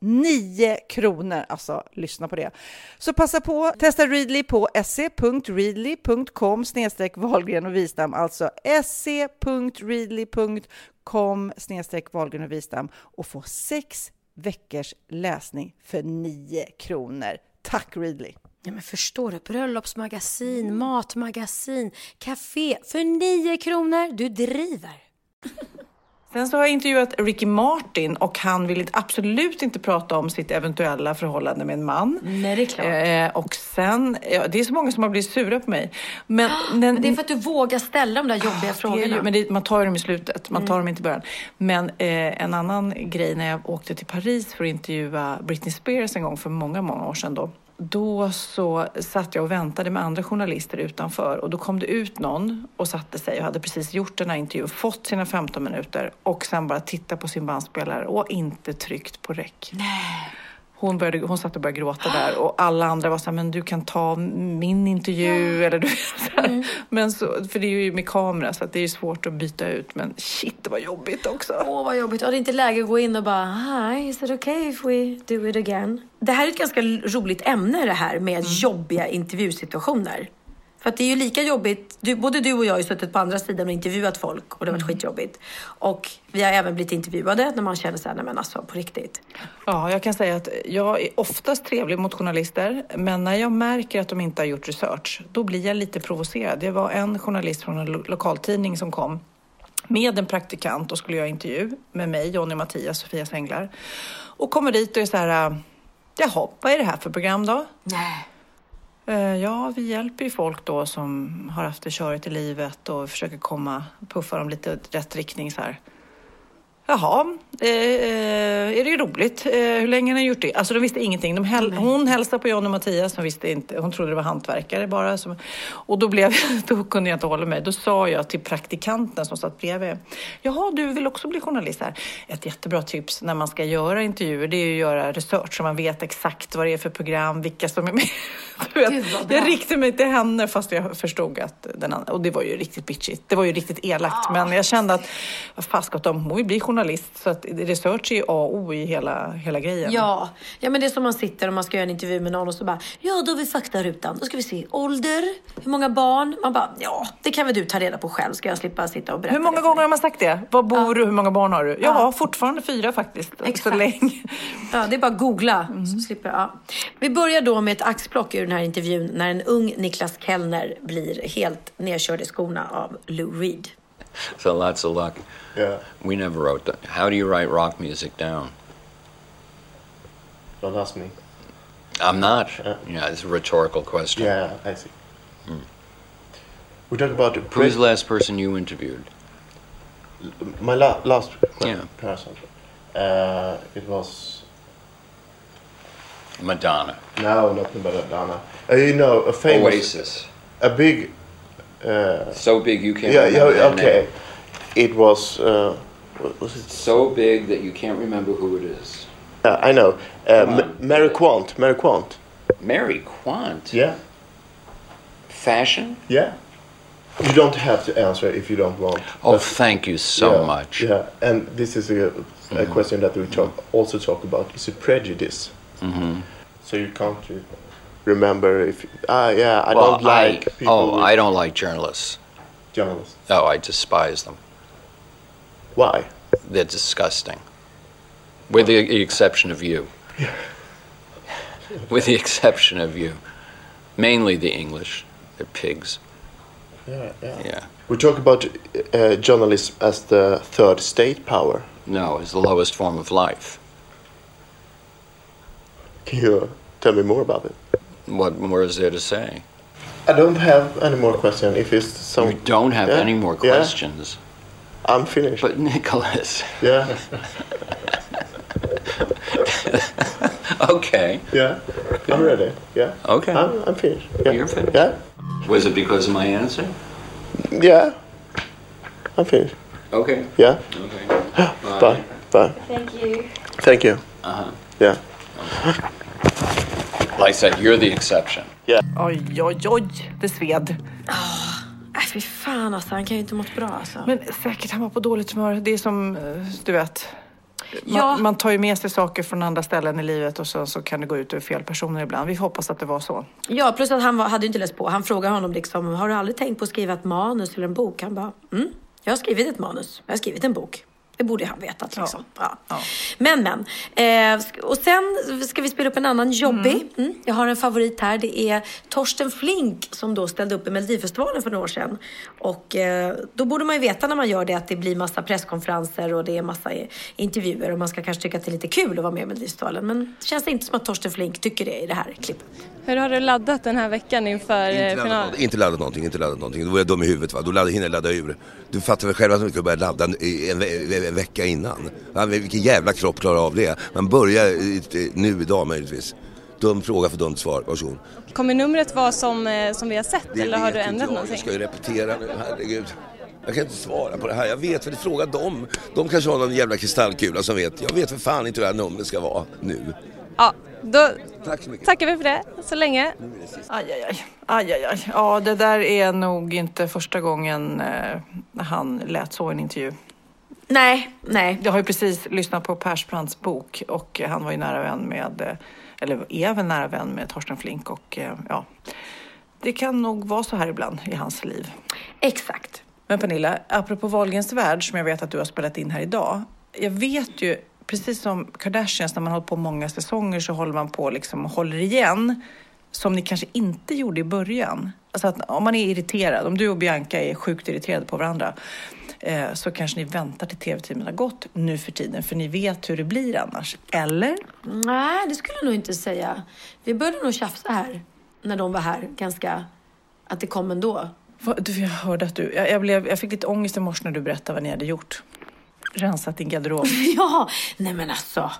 9 kronor. Alltså, lyssna på det. Så passa på, testa Readly på se.readly.com snedstreck Wahlgren och Wistam, alltså se.readly.com snedstreck Wahlgren och Wistam och få sex veckors läsning för 9 kronor. Tack Readly! Ja, men förstår du? Bröllopsmagasin, matmagasin, café för 9 kronor. Du driver! <laughs> Sen så har jag intervjuat Ricky Martin och han vill absolut inte prata om sitt eventuella förhållande med en man. Nej, det är klart. Eh, och sen, ja, det är så många som har blivit sura på mig. Men, <gasps> men, men det är för att du vågar ställa de där jobbiga frågorna. Ju, men det, man tar dem i slutet, man tar mm. dem inte i början. Men eh, en annan grej när jag åkte till Paris för att intervjua Britney Spears en gång för många, många år sedan då då så satt jag och väntade med andra journalister utanför och då kom det ut någon och satte sig och hade precis gjort den här intervjun, fått sina 15 minuter och sen bara tittat på sin bandspelare och inte tryckt på räck. Nej. Hon, började, hon satt och började gråta där och alla andra var så här, men du kan ta min intervju. Ja. <laughs> Eller du, så mm. Men så, för det är ju med kamera så det är svårt att byta ut. Men shit, var jobbigt också. Åh, vad jobbigt. Och det är inte läge att gå in och bara, hi, is it okay if we do it again? Det här är ett ganska roligt ämne det här med mm. jobbiga intervjusituationer. För att det är ju lika jobbigt, du, både du och jag har ju suttit på andra sidan och intervjuat folk och det har varit mm. skitjobbigt. Och vi har även blivit intervjuade när man känner såhär, nej men alltså på riktigt. Ja, jag kan säga att jag är oftast trevlig mot journalister, men när jag märker att de inte har gjort research, då blir jag lite provocerad. Det var en journalist från en lo lokaltidning som kom med en praktikant och skulle göra intervju med mig, Jonny Mattias, Sofia Sänglar. Och kommer dit och är så här, jaha, vad är det här för program då? Nej. Eh, ja, vi hjälper ju folk då som har haft det körigt i livet och försöker komma, puffa dem lite i rätt riktning så här. Jaha, eh, är det roligt? Eh, hur länge har ni gjort det? Alltså de visste ingenting. De häl hon hälsade på John och Mattias, hon, visste inte, hon trodde det var hantverkare bara. Som, och då, blev, <laughs> då kunde jag inte hålla mig. Då sa jag till praktikanten som satt bredvid. Jaha, du vill också bli journalist här? Ett jättebra tips när man ska göra intervjuer, det är att göra research så man vet exakt vad det är för program, vilka som är med. <laughs> Vet, jag riktade mig till henne fast jag förstod att den andra, och det var ju riktigt bitchigt. Det var ju riktigt elakt, ah. men jag kände att vad faskot, hon vill bli journalist så att research är ju A och O i hela, hela grejen. Ja. ja, men det är som man sitter och man ska göra en intervju med någon och så bara, ja då har vi faktarutan. Då ska vi se ålder, hur många barn? Man bara, ja det kan väl du ta reda på själv, ska jag slippa sitta och berätta Hur många gånger har man sagt det? Var bor ja. du? Hur många barn har du? Ja, ja. fortfarande fyra faktiskt. Exakt. Så länge. Ja, det är bara att googla mm. så slipper. Ja. Vi börjar då med ett axplock ur den här intervjun när en ung Niklas Kellner blir helt nedkörd i skorna av Lou Reed. So lots of luck. Yeah. We never wrote that. How do you write rock music down? Don't ask me. I'm not. Yeah, yeah it's a rhetorical question. Yeah, I see. Hmm. We talk about Who's the last person you interviewed? My la last yeah. person. Uh, it was Madonna. No, not Madonna. Uh, you know, a famous Oasis. A big. Uh, so big you can't. Yeah, yeah. Okay. Name. It was. Uh, was it? So big that you can't remember who it is. Uh, I know. Uh, Mary Quant. Mary Quant. Mary Quant. Yeah. Fashion. Yeah. You don't have to answer if you don't want. Oh, but, thank you so yeah, much. Yeah, and this is a, a mm-hmm. question that we talk, also talk about. Is it prejudice? Mm-hmm. So you can't remember if ah yeah I well, don't like I, people. Oh, I don't like journalists. Journalists. Oh, I despise them. Why? they're disgusting. With the exception of you. <laughs> With the exception of you. Mainly the English. They're pigs. Yeah, yeah. Yeah. We talk about uh, journalism as the third state power. No, it's the lowest form of life. Can you tell me more about it? What more is there to say? I don't have any more questions. If it's some, You don't have Yeah, any more yeah. Questions. I'm finished. But Nicholas. Yeah, <laughs> okay. yeah, I'm ready. Yeah. Okay. I'm, I'm finished. Yeah. You're finished. Yeah, Was it because of my answer? yeah. I'm finished. Okay. Yeah. Okay. <gasps> Bye. Bye. Thank you. Thank you. Uh-huh. Yeah. Like I said, you're the exception. Yeah. Oj, oj, oj, det sved. Äh, fy fan alltså, han kan ju inte mått bra alltså. Men säkert han var på dåligt humör. Det är som, eh, du vet. Man, Ja. man tar ju med sig saker från andra ställen i livet och så, så kan det gå ut över fel personer ibland. Vi hoppas att det var så. Ja, plus att han var, hade ju inte läst på. Han frågade honom liksom, har du aldrig tänkt på att skriva ett manus eller en bok? Han bara, mm, jag har skrivit ett manus. Jag har skrivit en bok. Det borde han vetat liksom. Ja. Men men. Eh, och sen ska vi spela upp en annan jobbig. Mm. Jag har en favorit här. Det är Torsten Flink som då ställde upp i Melodifestivalen för några år sedan. Och eh, då borde man ju veta när man gör det att det blir massa presskonferenser och det är massa intervjuer och man ska kanske tycka att det är lite kul att vara med i Melodifestivalen. Men det känns inte som att Torsten Flink tycker det i det här klippet. Hur har du laddat den här veckan inför eh, Inte finalen? inte laddat någonting, inte laddat någonting. Då var jag dum i huvudet va. Då laddade, hinner jag ladda ur. Du fattar väl själv att man inte kan börja ladda en, en, ve- en vecka innan. Ja, Vilken jävla kropp klarar av det? Man börjar nu idag möjligtvis. Dum fråga för dumt svar, varsågod. Kommer numret vara som, eh, som vi har sett Det eller har du ändrat jag. någonting? Jag ska ju repetera nu, herregud. Jag kan inte svara på det här. Jag vet väl, fråga dem. De kanske har någon jävla kristallkula som vet. Jag vet för fan inte hur det här numret ska vara nu. Ja, då Tack så mycket. tackar vi för det så länge. Aj, aj, aj. aj, aj, aj. Ja, det där är nog inte första gången eh, han lät så i en intervju. Nej, nej. Jag har ju precis lyssnat på Persbrandts bok och han var ju nära vän med, eller är väl nära vän med Torsten Flink och eh, ja, det kan nog vara så här ibland i hans liv. Exakt. Men Pernilla, apropå Wahlgrens värld som jag vet att du har spelat in här idag. Jag vet ju, precis som Kardashians, när man håller på många säsonger så håller man på liksom håller igen. Som ni kanske inte gjorde i början. Alltså att om man är irriterad, om du och Bianca är sjukt irriterade på varandra eh, så kanske ni väntar till tv-tiden har gått nu för tiden för ni vet hur det blir annars. Eller? Nej, det skulle jag nog inte säga. Vi började nog tjafsa här när de var här ganska... Att det kom ändå. Vad- Du, jag hörde att du... Jag, jag, blev, jag fick lite ångest i morse när du berättade vad ni hade gjort. Rensat din garderob. <laughs> ja, nej men alltså.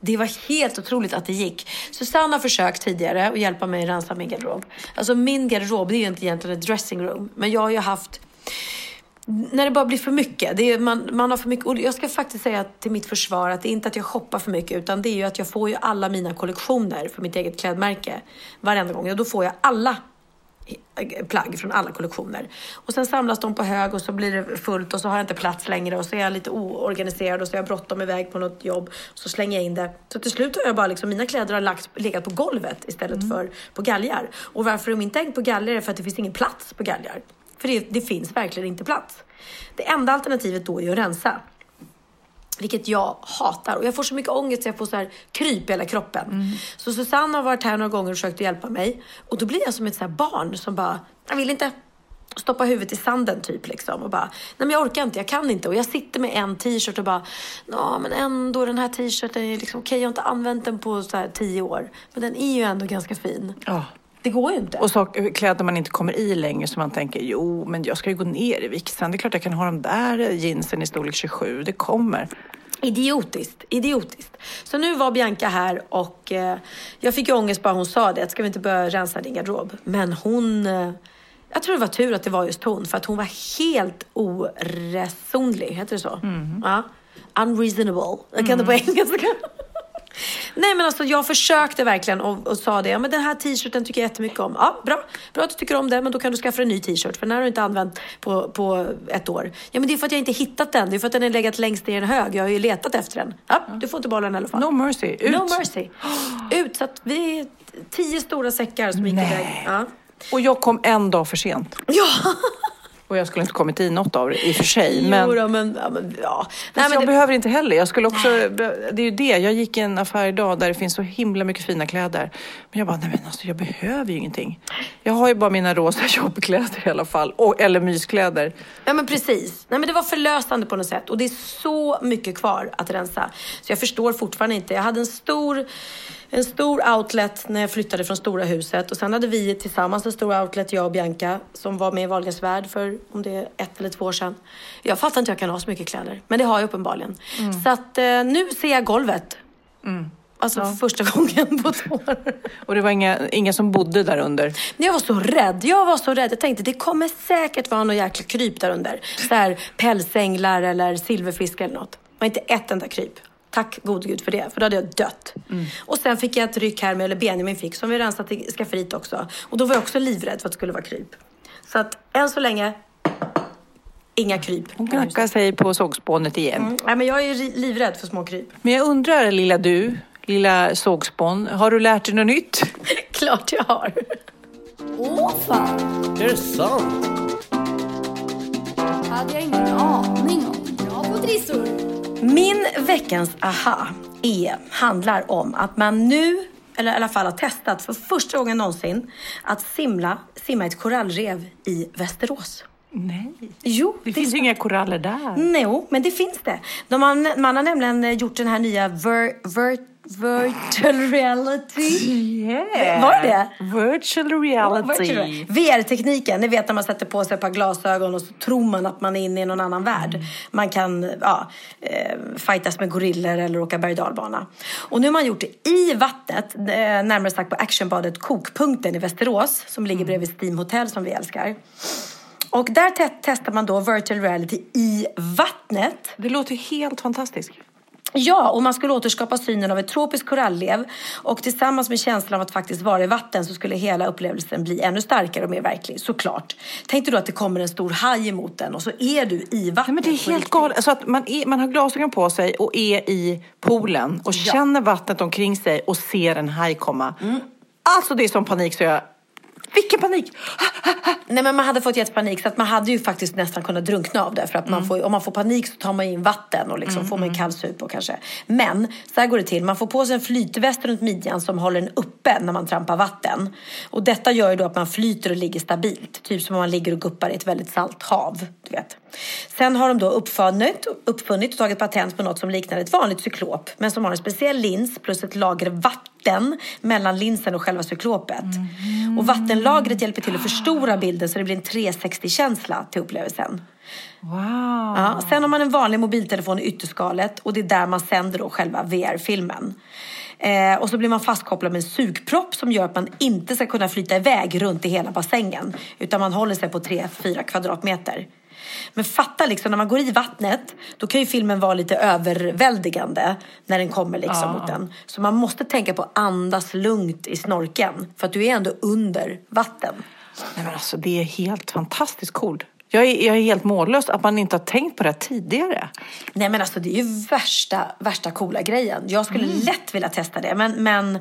Det var helt otroligt att det gick. Susanne har försökt tidigare att hjälpa mig att rensa min garderob. Alltså min garderob, det är ju inte egentligen ett dressingroom. Men jag har ju haft när det bara blir för mycket. Det är, man, man har för mycket. Och jag ska faktiskt säga till mitt försvar att det är inte att jag shoppar för mycket utan det är ju att jag får ju alla mina kollektioner för mitt eget klädmärke varenda gång. Och då får jag alla plagg från alla kollektioner. Och sen samlas de på hög och så blir det fullt och så har jag inte plats längre och så är jag lite oorganiserad och så är jag bråttom iväg på något jobb. Så slänger jag in det. Så till slut har jag bara liksom, mina kläder har lagt, legat på golvet istället för på galgar. Och varför de inte är på galgar är för att det finns ingen plats på galgar. För det, det finns verkligen inte plats. Det enda alternativet då är att rensa. Vilket jag hatar. Och jag får så mycket ångest så jag får så här kryp i hela kroppen. Så Susanne har varit här några gånger och försökt att hjälpa mig. Och då blir jag som ett så här barn som bara, jag vill inte. Stoppa huvudet i sanden typ liksom. Och bara, nej men jag orkar inte, jag kan inte. Och jag sitter med en t-shirt och bara, ja men ändå den här t-shirten är liksom okej, jag har inte använt den på så här tio år. Men den är ju ändå ganska fin. Ja. Det går ju inte. Och så, kläder man inte kommer i längre så man tänker, jo men jag ska ju gå ner i vikt sen. Det är klart jag kan ha de där jeansen i storlek 27, det kommer. Idiotiskt, idiotiskt. Så nu var Bianca här och eh, jag fick ju ångest bara hon sa det. Att ska vi inte börja rensa din garderob? Men hon... Eh, jag tror det var tur att det var just hon. För att hon var helt oresonlig. Heter det så? Ja. Unreasonable. Jag kan det på engelska. Nej men alltså jag försökte verkligen och, och sa det. Ja men den här t-shirten tycker jag jättemycket om. Ja bra, bra att du tycker om den men då kan du skaffa en ny t-shirt för den har du inte använt på, på ett år. Ja men det är för att jag inte hittat den. Det är för att den har legat längst ner i en hög. Jag har ju letat efter den. Ja, du får inte behålla den i alla fall. No mercy, ut. No mercy. Ut. Så att vi är tio stora säckar som gick iväg. Ja. Och jag kom en dag för sent. Ja. <laughs> Och jag skulle inte kommit i något av det i och för sig. Jo Men, då, men, ja, men ja. Nej, men jag det- behöver inte heller. Jag skulle också, det är ju det. Jag gick i en affär idag där det finns så himla mycket fina kläder. Men jag bara, nej men alltså jag behöver ju ingenting. Jag har ju bara mina rosa <laughs> jobbkläder i alla fall. Och, eller myskläder. Ja men precis. Nej men det var förlösande på något sätt. Och det är så mycket kvar att rensa. Så jag förstår fortfarande inte. Jag hade en stor, en stor outlet när jag flyttade från stora huset. Och sen hade vi tillsammans en stor outlet, jag och Bianca, som var med i Wahlgrens värld för om det är ett eller två år sedan. Jag fattar inte hur jag kan ha så mycket kläder. Men det har jag uppenbarligen. Så att eh, nu ser jag golvet. Alltså för första gången på två år. Och det var inga, inga som bodde där under. Jag var så rädd. Jag var så rädd. Jag tänkte det kommer säkert vara något jäkla kryp där under. Så här pälsänglar eller silverfisk eller något. Det var inte ett enda kryp. Tack gode gud för det, för då hade jag dött. Och sen fick jag ett ryck här med, eller Benjamin fick, som vi rensat i skafferiet också. Och då var jag också livrädd för att det skulle vara kryp. Så att än så länge, inga kryp. Hon knackar sig på sågspånet igen. Mm. Nej, men jag är livrädd för små kryp. Men jag undrar, lilla du, lilla sågspån, har du lärt dig något nytt? <laughs> Klart jag har. Åh fan! Är det sant? hade jag ingen aning om. Bra på trissor! Min veckans aha är, handlar om att man nu, eller i alla fall har testat för första gången någonsin, att simla, simma ett korallrev i Västerås. Nej. Jo, Det finns ju inga koraller där. Jo, men det finns det. De har, man har nämligen gjort den här nya ver, ver, virtual reality. Yeah. Var det Virtual reality. VR-tekniken, ni vet när man sätter på sig ett par glasögon och så tror man att man är inne i någon annan värld. Man kan ja, eh, fightas med gorillor eller åka berg och nu har man gjort det i vattnet, eh, närmare sagt på actionbadet Kokpunkten i Västerås som ligger bredvid Steam Hotel som vi älskar. Och där te- testar man då virtual reality i vattnet. Det låter helt fantastiskt. Ja, och man skulle återskapa synen av ett tropiskt korallrev. Och tillsammans med känslan av att faktiskt vara i vatten så skulle hela upplevelsen bli ännu starkare och mer verklig, såklart. Tänk dig då att det kommer en stor haj emot den och så är du i vattnet. Nej, men det är helt galet. Alltså att man, är, man har glasögon på sig och är i poolen och Ja. känner vattnet omkring sig och ser en haj komma. Alltså det är sån panik så jag... Vilken panik! Nej men man hade fått jättepanik så att man hade ju faktiskt nästan kunnat drunkna av det. För att man får, om man får panik så tar man in vatten och liksom får man en kallsup och kanske. Men så här går det till. Man får på sig en flytväst runt midjan som håller en uppe när man trampar vatten. Och detta gör ju då att man flyter och ligger stabilt. Typ som om man ligger och guppar i ett väldigt salt hav. Du vet. Sen har de då uppfunnit, uppfunnit och tagit patent på något som liknar ett vanligt cyklop. Men som har en speciell lins plus ett lager vatten mellan linsen och själva cyklopet. Och vattenlagret hjälper till att förstora bilden så det blir en 360-känsla till upplevelsen. Wow. Ja, sen har man en vanlig mobiltelefon i ytterskalet och det är där man sänder då själva VR-filmen. Eh, och så blir man fastkopplad med en sugpropp som gör att man inte ska kunna flyta iväg runt i hela bassängen. Utan man håller sig på 3-4 kvadratmeter. Men fatta liksom, när man går i vattnet, då kan ju filmen vara lite överväldigande när den kommer liksom Ja. mot den. Så man måste tänka på att andas lugnt i snorkeln. För att du är ändå under vatten. Nej, men alltså, det är helt fantastiskt coolt. Jag är, jag är helt mållös att man inte har tänkt på det tidigare. Nej men alltså det är ju värsta, värsta coola grejen. Jag skulle Mm. lätt vilja testa det. Men, men,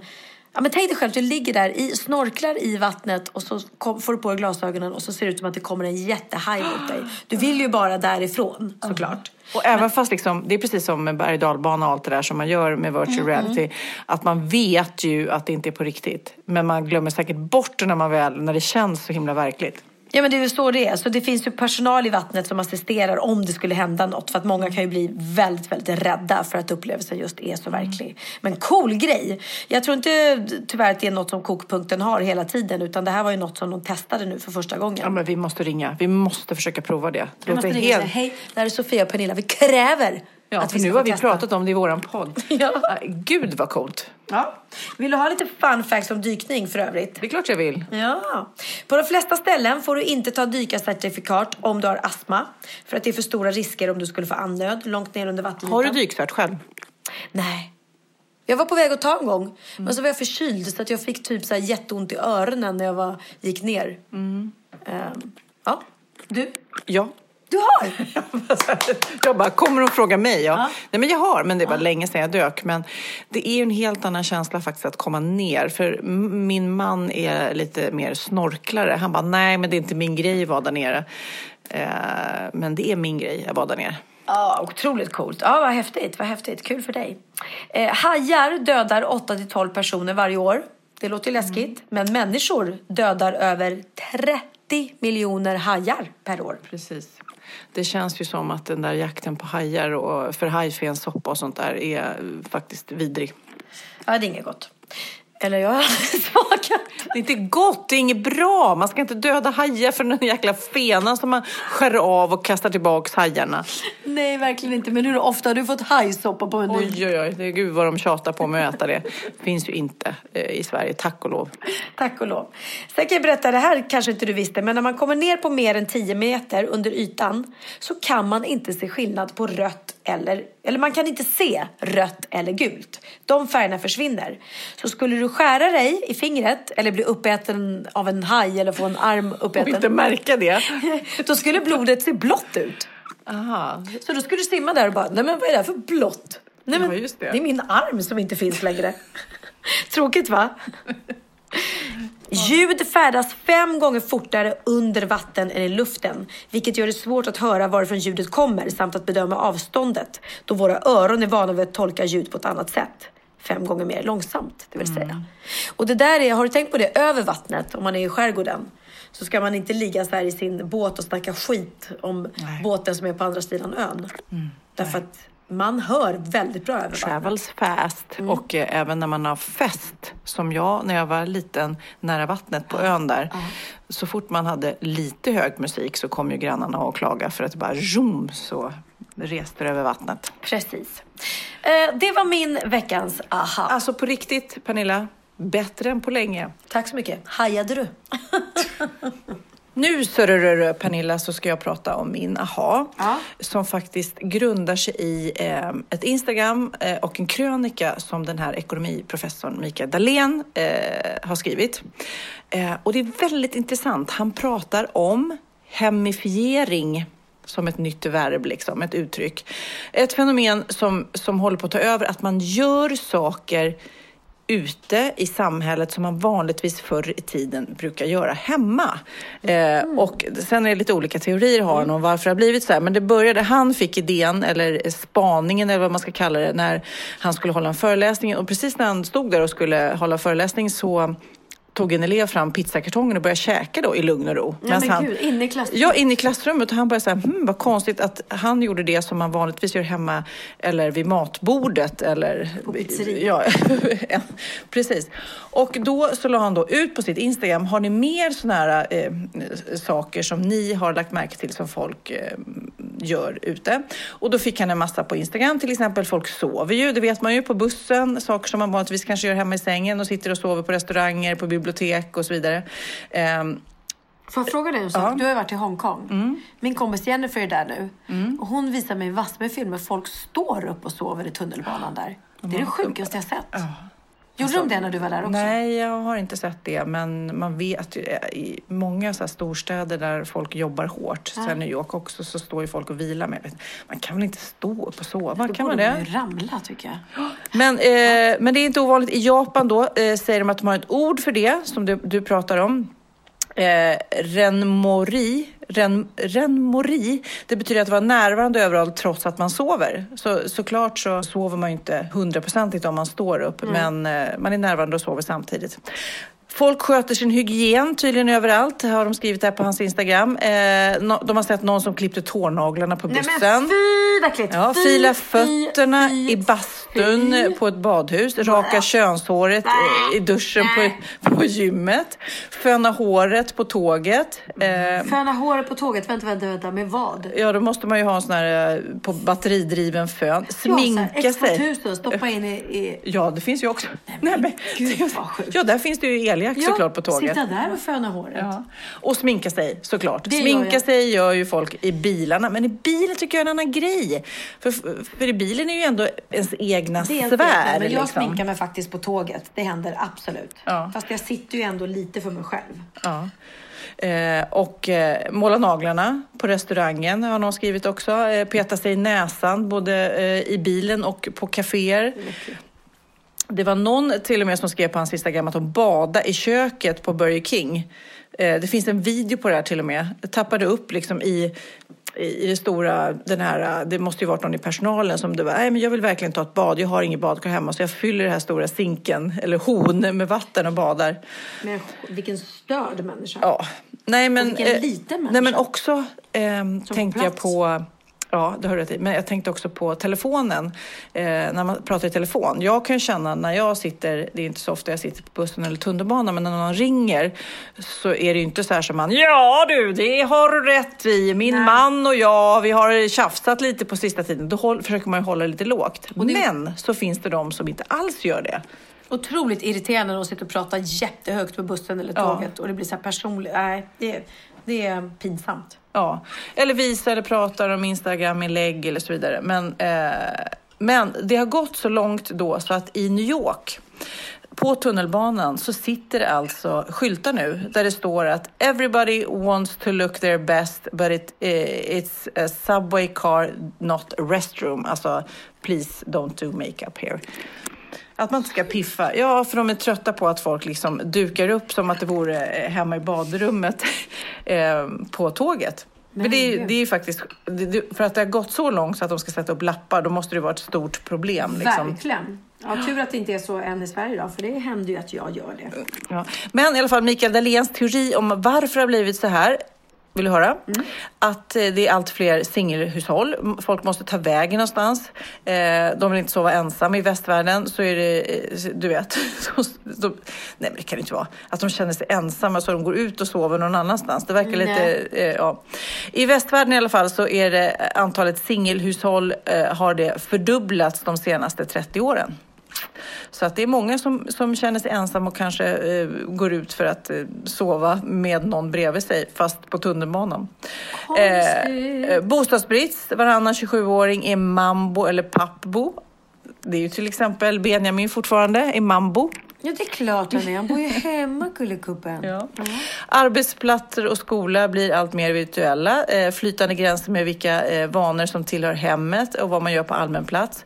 ja, men tänk dig själv, du ligger där, i, snorklar i vattnet och så kom, får du på dig glasögonen och så ser det ut som att det kommer en jättehaj mot dig. Du vill ju bara därifrån såklart. Och även fast liksom, det är precis som med berg och och allt det där som man gör med virtual Mm, reality. Att man vet ju att det inte är på riktigt. Men man glömmer säkert bort det när, man väl, när det känns så himla verkligt. Ja men det är ju så det är. Så det finns ju personal i vattnet som assisterar om det skulle hända något. För att många kan ju bli väldigt, väldigt rädda för att upplevelsen just är så verklig. Men cool grej! Jag tror inte tyvärr att det är något som kokpunkten har hela tiden. Utan det här var ju något som de testade nu för första gången. Ja, men vi måste ringa. Vi måste försöka prova det. Det Jag måste ringa helt... Hej, det här är Sofia och Pernilla. Vi kräver Ja, att för nu har vi testa. pratat om det i våran podd. <laughs> Ja. Gud vad coolt. Ja. Vill du ha lite fun facts om dykning för övrigt? Det är klart jag vill. Ja. På de flesta ställen får du inte ta dykarcertifikat om du har astma. För att det är för stora risker om du skulle få andnöd långt ner under vattenytan. Har du dykcert själv? Nej. Jag var på väg att ta en gång. Men så var jag förkyld så att jag fick typ så här jätteont i öronen när jag var, gick ner. Ehm, ja. Du? Ja. Du har? <laughs> Jag bara, kommer hon fråga mig? Ja. Nej men jag har, men det var länge sedan jag dök. Men det är ju en helt annan känsla faktiskt att komma ner. För min man är lite mer snorklare. Han bara, nej men det är inte min grej att vara där nere. Eh, men det är min grej att bada ner. Ja, otroligt coolt. Ja, vad häftigt. Vad häftigt. Kul för dig. Eh, hajar dödar 8-12 personer varje år. Det låter ju läskigt. Men människor dödar över 30 miljoner hajar per år. Precis. Det känns ju som att den där jakten på hajar och för hajfensoppa och sånt där är faktiskt vidrig. Ja, det är inget gott. Eller jag har <laughs> smakat. Det är inte gott, det är inget bra. Man ska inte döda hajar för den jäkla fenan som man skär av och kastar tillbaks hajarna. Nej, verkligen inte. Men hur ofta har du fått hajsoppa på menyn? Oj, oj, oj. Det är gud vad de tjatar på mig att äta det. finns ju inte eh, i Sverige, tack och lov. Tack och lov. Sen kan jag berätta, det här kanske inte du visste, men när man kommer ner på mer än 10 meter under ytan så kan man inte se skillnad på rött eller, eller man kan inte se rött eller gult. De färgerna försvinner. Så skulle du skära dig i fingret eller bli uppäten av en haj eller få en arm <laughs> uppäten. Och inte märka det. <laughs> Då skulle blodet se blått ut. Aha. Så då skulle du simma där och bara, nej men vad är det här för blått? Nej men Ja, det. det är min arm som inte finns längre. <laughs> Tråkigt va? Ljud färdas fem gånger fortare under vatten än i luften, vilket gör det svårt att höra varifrån ljudet kommer samt att bedöma avståndet, då våra öron är vana vid att tolka ljud på ett annat sätt. Fem gånger mer långsamt, det vill säga. Och det där är, har du tänkt på det, över vattnet, om man är i skärgården, så ska man inte ligga så här i sin båt och snacka skit om båten som är på andra sidan ön. Därför att man hör väldigt bra över vattnet. Travels fast. Och eh, även när man har fest, som jag när jag var liten nära vattnet på ön där. Så fort man hade lite hög musik så kom ju grannarna och klaga för att det bara zoom så reste det över vattnet. Precis. Eh, det var min veckans aha. Alltså på riktigt, Pernilla, bättre än på länge. Tack så mycket. Hajade du? <laughs> Nu sörrörö, Pernilla så ska jag prata om min aha. Som faktiskt grundar sig i eh, ett Instagram eh, och en krönika som den här ekonomiprofessorn Mikael Dahlén eh, har skrivit. Eh, och det är väldigt intressant. Han pratar om hemifiering som ett nytt verb, liksom, ett uttryck. Ett fenomen som, som håller på att ta över, att man gör saker ute i samhället som man vanligtvis förr i tiden brukar göra hemma. Eh, och sen är det lite olika teorier har han om varför det har blivit så här. Men det började, han fick idén, eller spaningen eller vad man ska kalla det, när han skulle hålla en föreläsning. Och precis när han stod där och skulle hålla föreläsning så tog en elev fram pizzakartongen och började käka då i lugn och ro. Ja, men han, gud, inne i klassrummet? Ja, inne i klassrummet. Och han började säga, hm, vad konstigt att han gjorde det som man vanligtvis gör hemma eller vid matbordet eller... På pizzerian. <laughs> Ja, <laughs> precis. Och då så la han då ut på sitt Instagram, har ni mer sådana här eh, saker som ni har lagt märke till som folk eh, gör ute? Och då fick han en massa på Instagram, till exempel folk sover ju, det vet man ju på bussen, saker som man vanligtvis kanske gör hemma i sängen och sitter och sover på restauranger, på bibliotek och så vidare. Ehm, Får jag fråga dig en sak? Du har ju varit i Hongkong. Min kompis Jennifer är där nu. Och hon visar mig massor med filmer. Folk står upp och sover i tunnelbanan där. Det är det sjukaste jag sett. Gjorde de det när du var där också? Nej, jag har inte sett det. Men man vet ju eh, i många så storstäder där folk jobbar hårt, Ja. sen New York också, så står ju folk och vilar. Men man kan väl inte stå upp och sova? Då Kan man borde det? man ju ramla tycker jag. Men, eh, men det är inte ovanligt. I Japan då eh, säger de att de har ett ord för det som du, du pratar om. Eh, renmori, ren, renmori, det betyder att vara närvarande överallt trots att man sover. Så, såklart så sover man ju inte hundraprocentigt om man står upp, Mm. men eh, man är närvarande och sover samtidigt. Folk sköter sin hygien tydligen överallt, har de skrivit här på hans Instagram. Eh, de har sett någon som klippte tånaglarna på Nej bussen. men fy äckligt! Ja, Fy, fila fötterna fy, i bastun fy. på ett badhus, raka könshåret i duschen på, <laughs> på gymmet, föna håret på tåget. Eh, Föna håret på tåget. Vänta, vänta, vänta. Med vad? ja, då måste man ju ha en sån här eh, på batteridriven fön. Sminka ja, sig. X2000, stoppa in i... i... Ja, det finns ju också. Nej, men, Gud vad sjukt. ja, där finns det ju eljack såklart på tåget. sitta där och föna håret. Ja. Och sminka sig såklart. Det gör sminka jag. sig gör ju folk i bilarna. Men i bilen tycker jag är en annan grej. För, för i bilen är ju ändå ens egna Det är sfär. men jag liksom. sminkar mig faktiskt på tåget. Det händer absolut. Ja. Fast jag sitter ju ändå lite för mig själv. Ja. Eh, och eh, måla naglarna på restaurangen har någon skrivit också. Eh, peta sig i näsan både eh, i bilen och på kaféer. Det var någon till och med som skrev på hans Instagram att de badade i köket på Burger King. Eh, det finns en video på det här till och med. Jag tappade upp liksom i, i, det stora, den här, eh, det måste ju varit någon i personalen som det var, nej men jag vill verkligen ta ett bad, jag har inget badkar hemma så jag fyller den här stora sinken, eller hon, med vatten och badar. Men vilken störd människa. Ja. Nej men, Och vilken eh, liten nej, men människa. också ehm, tänkte jag på Ja, det har du rätt i. Men jag tänkte också på telefonen. Eh, när man pratar i telefon. Jag kan känna när jag sitter, det är inte så ofta jag sitter på bussen eller tunnelbanan, men när någon ringer så är det ju inte så här som man, ja du, det har du rätt i. Min man och jag, vi har tjafsat lite på sista tiden. Då håll, försöker man ju hålla lite lågt. Men så finns det de som inte alls gör det. Otroligt irriterande när de sitter och pratar jättehögt på bussen eller Ja. tåget och det blir så här personligt. Nej, det, det är pinsamt. Ja, eller visar eller pratar om Instagram-inlägg eller så vidare. Men, eh, men det har gått så långt då så att i New York på tunnelbanan så sitter det alltså skyltar nu där det står att everybody wants to look their best but it, eh, it's a subway car not a restroom. Alltså please don't do makeup here. Att man inte ska piffa. Ja, för de är trötta på att folk liksom dukar upp som att det vore eh, hemma i badrummet <laughs> eh, på tåget. Men det, är- det är ju faktiskt, för att det har gått så långt så att de ska sätta upp lappar, då måste det vara ett stort problem. Liksom. Verkligen. Ja, tur att det inte är så än i Sverige då, för det händer ju att jag gör det. Ja. Men i alla fall Mikael Dahléns teori om varför det har blivit så här. Vill du höra? Att eh, det är allt fler singelhushåll. Folk måste ta vägen någonstans. Eh, de vill inte sova ensamma. I västvärlden så är det, eh, du vet, <laughs> så, så, nej men det kan det inte vara. Att de känner sig ensamma så de går ut och sover någon annanstans. Det verkar lite, Nej. eh, ja. I västvärlden i alla fall så är det antalet singelhushåll har det fördubblats de senaste 30 åren. Så att det är många som, som känner sig ensamma och kanske eh, går ut för att eh, sova med någon bredvid sig, fast på tunnelbanan. Eh, eh, bostadsbrist, varannan 27-åring är mambo eller pappbo. Det är ju till exempel Benjamin fortfarande, är mambo. Ja, det är klart han är. Han bor ju hemma, kullekuppen. Ja. Arbetsplatser och skola blir allt mer virtuella. Eh, flytande gränser med vilka eh, vanor som tillhör hemmet och vad man gör på allmän plats.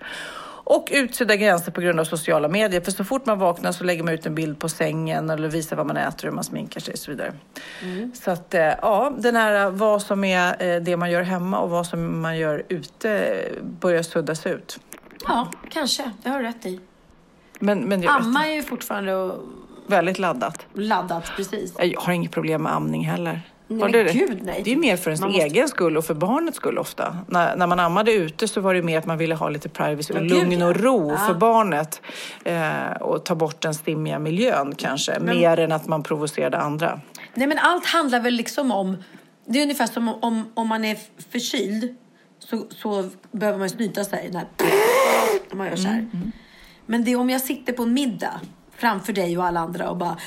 Och utsudda gränser på grund av sociala medier. För så fort man vaknar så lägger man ut en bild på sängen eller visar vad man äter, hur man sminkar sig och så vidare. Så att eh, ja, den här eh, vad som är eh, det man gör hemma och vad som man gör ute börjar suddas ut. Ja, kanske. Det har du rätt i. Men, men Amma är ju fortfarande och- väldigt laddat. laddat, precis. Jag har inget problem med amning heller. Nej, Har men du det? gud, nej. Det är mer för ens Man måste- egen skull och för barnets skull ofta. När, när man ammade ute så var det mer att man ville ha lite privacy och Ja, gud, lugn ja. och ro Ja. för barnet. Eh, och ta bort den stimmiga miljön kanske. Mer än att man provocerade andra. Nej, men allt handlar väl liksom om... Det är ungefär som om, om, om man är förkyld så, så behöver man snyta sig. När, man gör så här. Men det är om jag sitter på en middag framför dig och alla andra och bara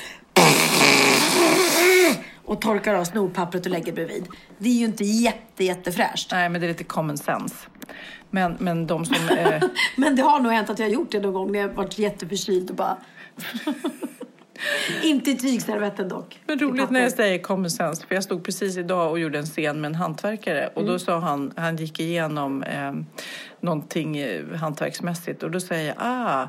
och torkar av snorpappret och lägger bredvid. Det är ju inte jätte, jättefräscht. Nej, men det är lite common sense. Men, men de som... Eh, <laughs> Men det har nog hänt att jag har gjort det någon gång när jag varit jätteförkyld och bara... <laughs> inte i tygservetten dock. Men roligt när jag säger common sense, för jag stod precis idag och gjorde en scen med en hantverkare och Mm. då sa han, han gick igenom eh, någonting eh, hantverksmässigt och då säger jag, ah,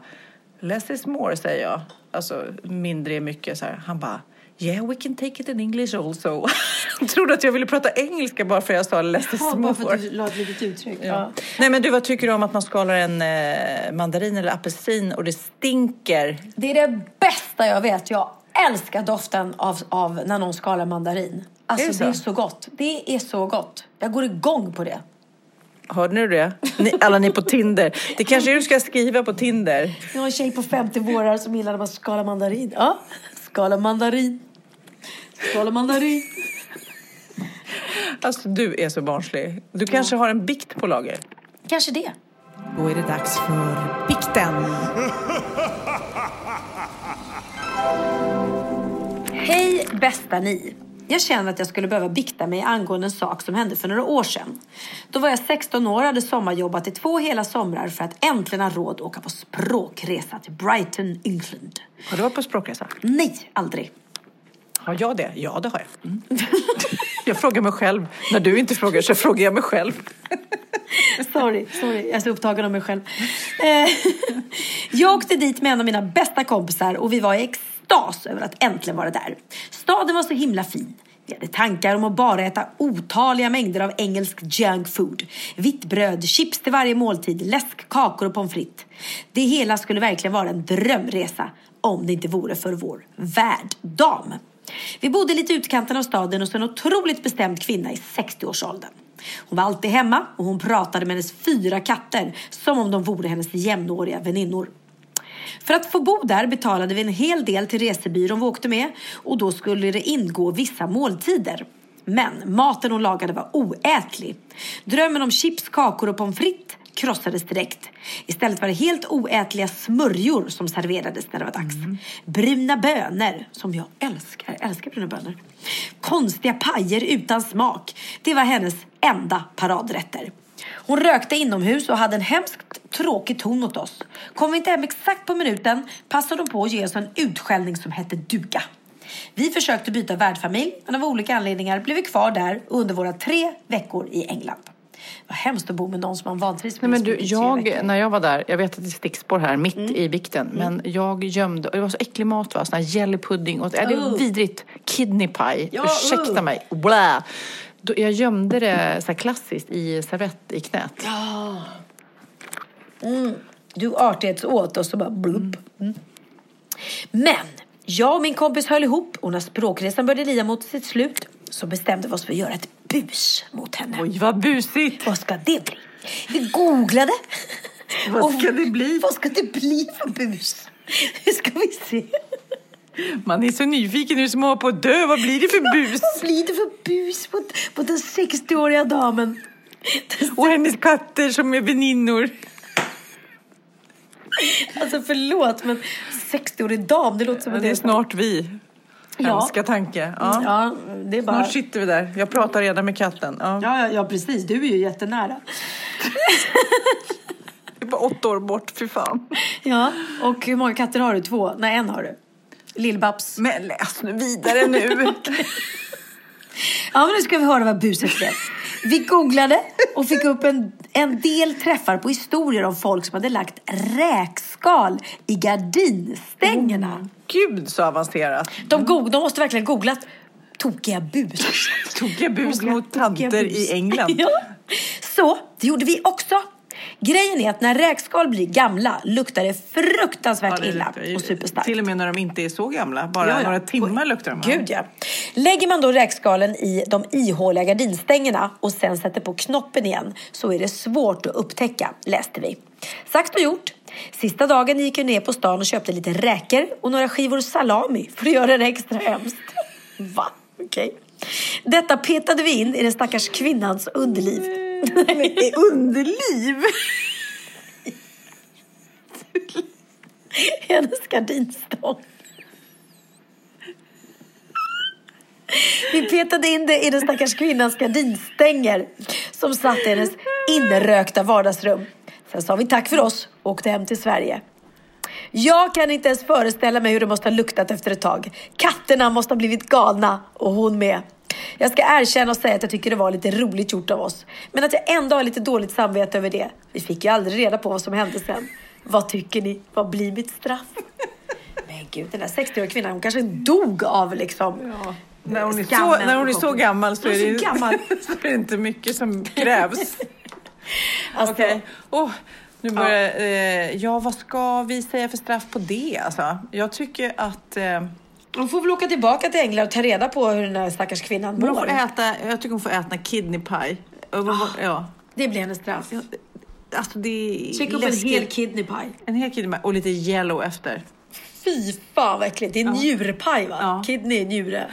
less is more, säger jag. Alltså mindre är mycket så här. Han bara, yeah we can take it in English also. <laughs> Han trodde att jag ville prata engelska bara för jag sa is Ja, bara more. för att du la ett litet uttryck. Ja. Nej men du, vad tycker du om att man skalar en eh, mandarin eller apelsin och det stinker? Det är det bästa jag vet. Jag älskar doften av, av när någon skalar mandarin. Alltså Är det, det är så? gott. Det är så gott. Jag går igång på det. Hörde ni det? Ni, alla ni på Tinder. Det kanske du ska skriva på Tinder. Jag har en tjej på 50 vårar som gillar när man skalar mandarin. Ja, skala mandarin. Skala mandarin. Alltså du är så barnslig. Du kanske har en bikt på lager? Kanske det. Då är det dags för bikten. Hej bästa ni! Jag känner att jag skulle behöva bikta mig angående en sak som hände för några år sedan. Då var jag 16 år och hade sommarjobbat i två hela somrar för att äntligen ha råd att åka på språkresa till Brighton, England. Har du varit på språkresa? Nej, aldrig. Har jag det? Ja, det har jag. Mm. <laughs> Jag frågar mig själv. När du inte frågar så frågar jag mig själv. <laughs> Sorry, sorry. Jag är så upptagen av mig själv. Eh, <laughs> jag åkte dit med en av mina bästa kompisar och vi var i extas över att äntligen vara där. Staden var så himla fin. Vi hade tankar om att bara äta otaliga mängder av engelsk junk food. Vitt bröd, chips till varje måltid, läsk, kakor och pommes frites. Det hela skulle verkligen vara en drömresa om det inte vore för vår värddam. Vi bodde lite i utkanten av staden hos en otroligt bestämd kvinna i 60-årsåldern. Hon var alltid hemma och hon pratade med hennes fyra katter som om de vore hennes jämnåriga väninnor. För att få bo där betalade vi en hel del till resebyrån vi åkte med och då skulle det ingå vissa måltider. Men maten hon lagade var oätlig. Drömmen om chips, kakor och pommes frites krossades direkt. Istället var det helt oätliga smörjor som serverades när det var dags. Bruna bönor, som jag älskar. Jag älskar bruna bönor. Konstiga pajer utan smak. Det var hennes enda paradrätter. Hon rökte inomhus och hade en hemskt tråkig ton åt oss. Kom vi inte hem exakt på minuten passade hon på att ge oss en utskällning som hette duga. Vi försökte byta värdfamilj, men av olika anledningar blev vi kvar där under våra tre veckor i England. Vad hemskt att bo med någon som man vantrivs med. Nej, men du, jag, när jag var där, jag vet att det är stickspår här mitt Mm. i bikten, men jag gömde, och det var så äcklig mat va, sån här jellypudding och, äh, det är Oh. vidrigt, kidney pie, Ja, ursäkta uh. mig, Blä. Då, jag gömde det så här klassiskt i servett i knät. Ja. Mm. Du artighetsåt och så bara blubb. Mm. Men jag och min kompis höll ihop och när språkresan började lida mot sitt slut så bestämde vi oss för att göra ett bus mot henne. Oj, vad busigt! Vad ska det bli? Vi googlade. <laughs> Vad ska det bli? Vad ska det bli för bus? Hur ska vi se? Man är så nyfiken hur små på att dö, vad blir det för <laughs> bus? Vad blir det för bus på, på den 60-åriga damen? <laughs> Och hennes katter som är väninnor. Alltså förlåt men 60-årig dam, det låter som att det är snart vi. Ja. Hemska tanke. Ja. Ja, det är bara... Snart sitter vi där. Jag pratar redan med katten. Ja. Ja, ja, ja, precis. Du är ju jättenära. <laughs> Det är bara åtta år bort, fy fan. Ja, och hur många katter har du? Två? Nej, en har du. Lill-Babs. Men läs nu vidare nu. <laughs> Ja, men nu ska vi höra vad buset blev. Vi googlade och fick upp en, en del träffar på historier om folk som hade lagt räkskal i gardinstängerna. Gud så avancerat. De, go- de måste verkligen googlat tokiga bus. <laughs> Tokiga bus mot tanter i England. <laughs> Ja. Så, det gjorde vi också. Grejen är att när räkskal blir gamla luktar det fruktansvärt Ja, det illa luktar och superstarkt. Till och med när de inte är så gamla. Bara Ja, ja. några timmar luktar de. Gud ja. Lägger man då räkskalen i de ihåliga gardinstängerna och sen sätter på knoppen igen så är det svårt att upptäcka, läste vi. Sagt och gjort. Sista dagen gick jag ner på stan och köpte lite räkor och några skivor salami för att göra det extra hemskt. Va? Okej. Detta petade vi in i den stackars kvinnans underliv. I underliv? Hennes gardinstång. Vi petade in det i den stackars kvinnans gardinstänger som satt i hennes inrökta vardagsrum. Sen sa vi tack för oss och åkte hem till Sverige. Jag kan inte ens föreställa mig hur det måste ha luktat efter ett tag. Katterna måste ha blivit galna och hon med. Jag ska erkänna och säga att jag tycker det var lite roligt gjort av oss. Men att jag ändå har lite dåligt samvete över det. Vi fick ju aldrig reda på vad som hände sen. Vad tycker ni? Vad blir mitt straff? Men gud, den där 60-åriga kvinnan, hon kanske dog av liksom... När hon, är så, när hon är så gammal så är, det, så gammal. <laughs> så är det inte mycket som krävs. <laughs> Alltså, Okej. Åh, nu börjar, eh, ja, vad ska vi säga för straff på det? Alltså, jag tycker att... Eh, Hon får väl åka tillbaka till England och ta reda på hur den här stackars kvinnan men hon mår. får äta, jag tycker hon får äta kidney pie. Vad- Ja. Det blir hennes straff. Alltså det är Tryck upp en hel kidney pie. En hel kidney pie och lite yellow efter. Fy fan vad äckligt. Det är njurpaj va? Kidney är njure.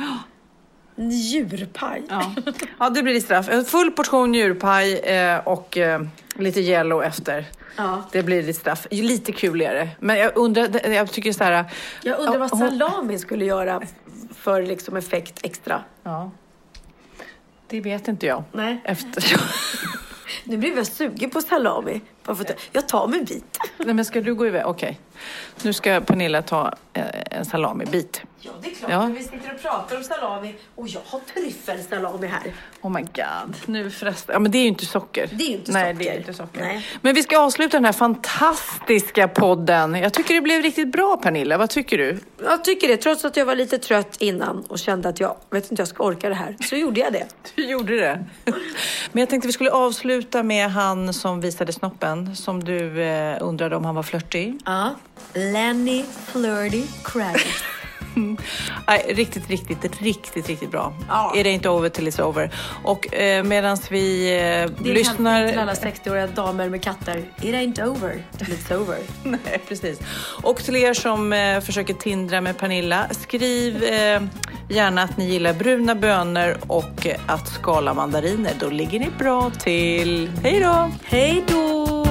Njurpaj. Ja. <laughs> ja, det blir ditt straff. En full portion njurpaj eh, och eh, lite yellow efter. Ja. Det blir ditt straff. Lite kul är det. Men jag undrar, jag tycker så här... Jag undrar vad hon- salami skulle göra för liksom effekt extra. Ja. Det vet inte jag. Nej. Efter... <laughs> Nu blev jag sugen på salami. Jag tar mig en bit. Nej, men ska du gå iväg? Okej. Nu ska Pernilla ta eh, en salamibit. Ja, det är klart. Ja. Vi sitter och pratar om salami och jag har tryffelsalami här. Oh my god, nu förresten. Ja men det är ju inte socker. Det är ju inte Nej, socker. det är inte socker. Nej. Men vi ska avsluta den här fantastiska podden. Jag tycker det blev riktigt bra Pernilla, vad tycker du? Jag tycker det, trots att jag var lite trött innan och kände att jag vet inte jag ska orka det här, så gjorde jag det. <laughs> Du gjorde det. Men jag tänkte vi skulle avsluta med han som visade snoppen, som du eh, undrade om han var flörtig. Ja, Lenny Flirty Kravitz. Nej, <laughs> riktigt, riktigt, riktigt, riktigt bra. Ja. Är det inte over till it's over? Och eh, medan vi eh, Det är lyssnar... lyssnar... till alla <laughs> 60-åriga damer med katter. It ain't over till it's over. <laughs> Nej, precis. Och till er som eh, försöker tindra med Pernilla, skriv eh, gärna att ni gillar bruna bönor och eh, att skala mandariner. Då ligger ni bra till. Hej då! Hej då!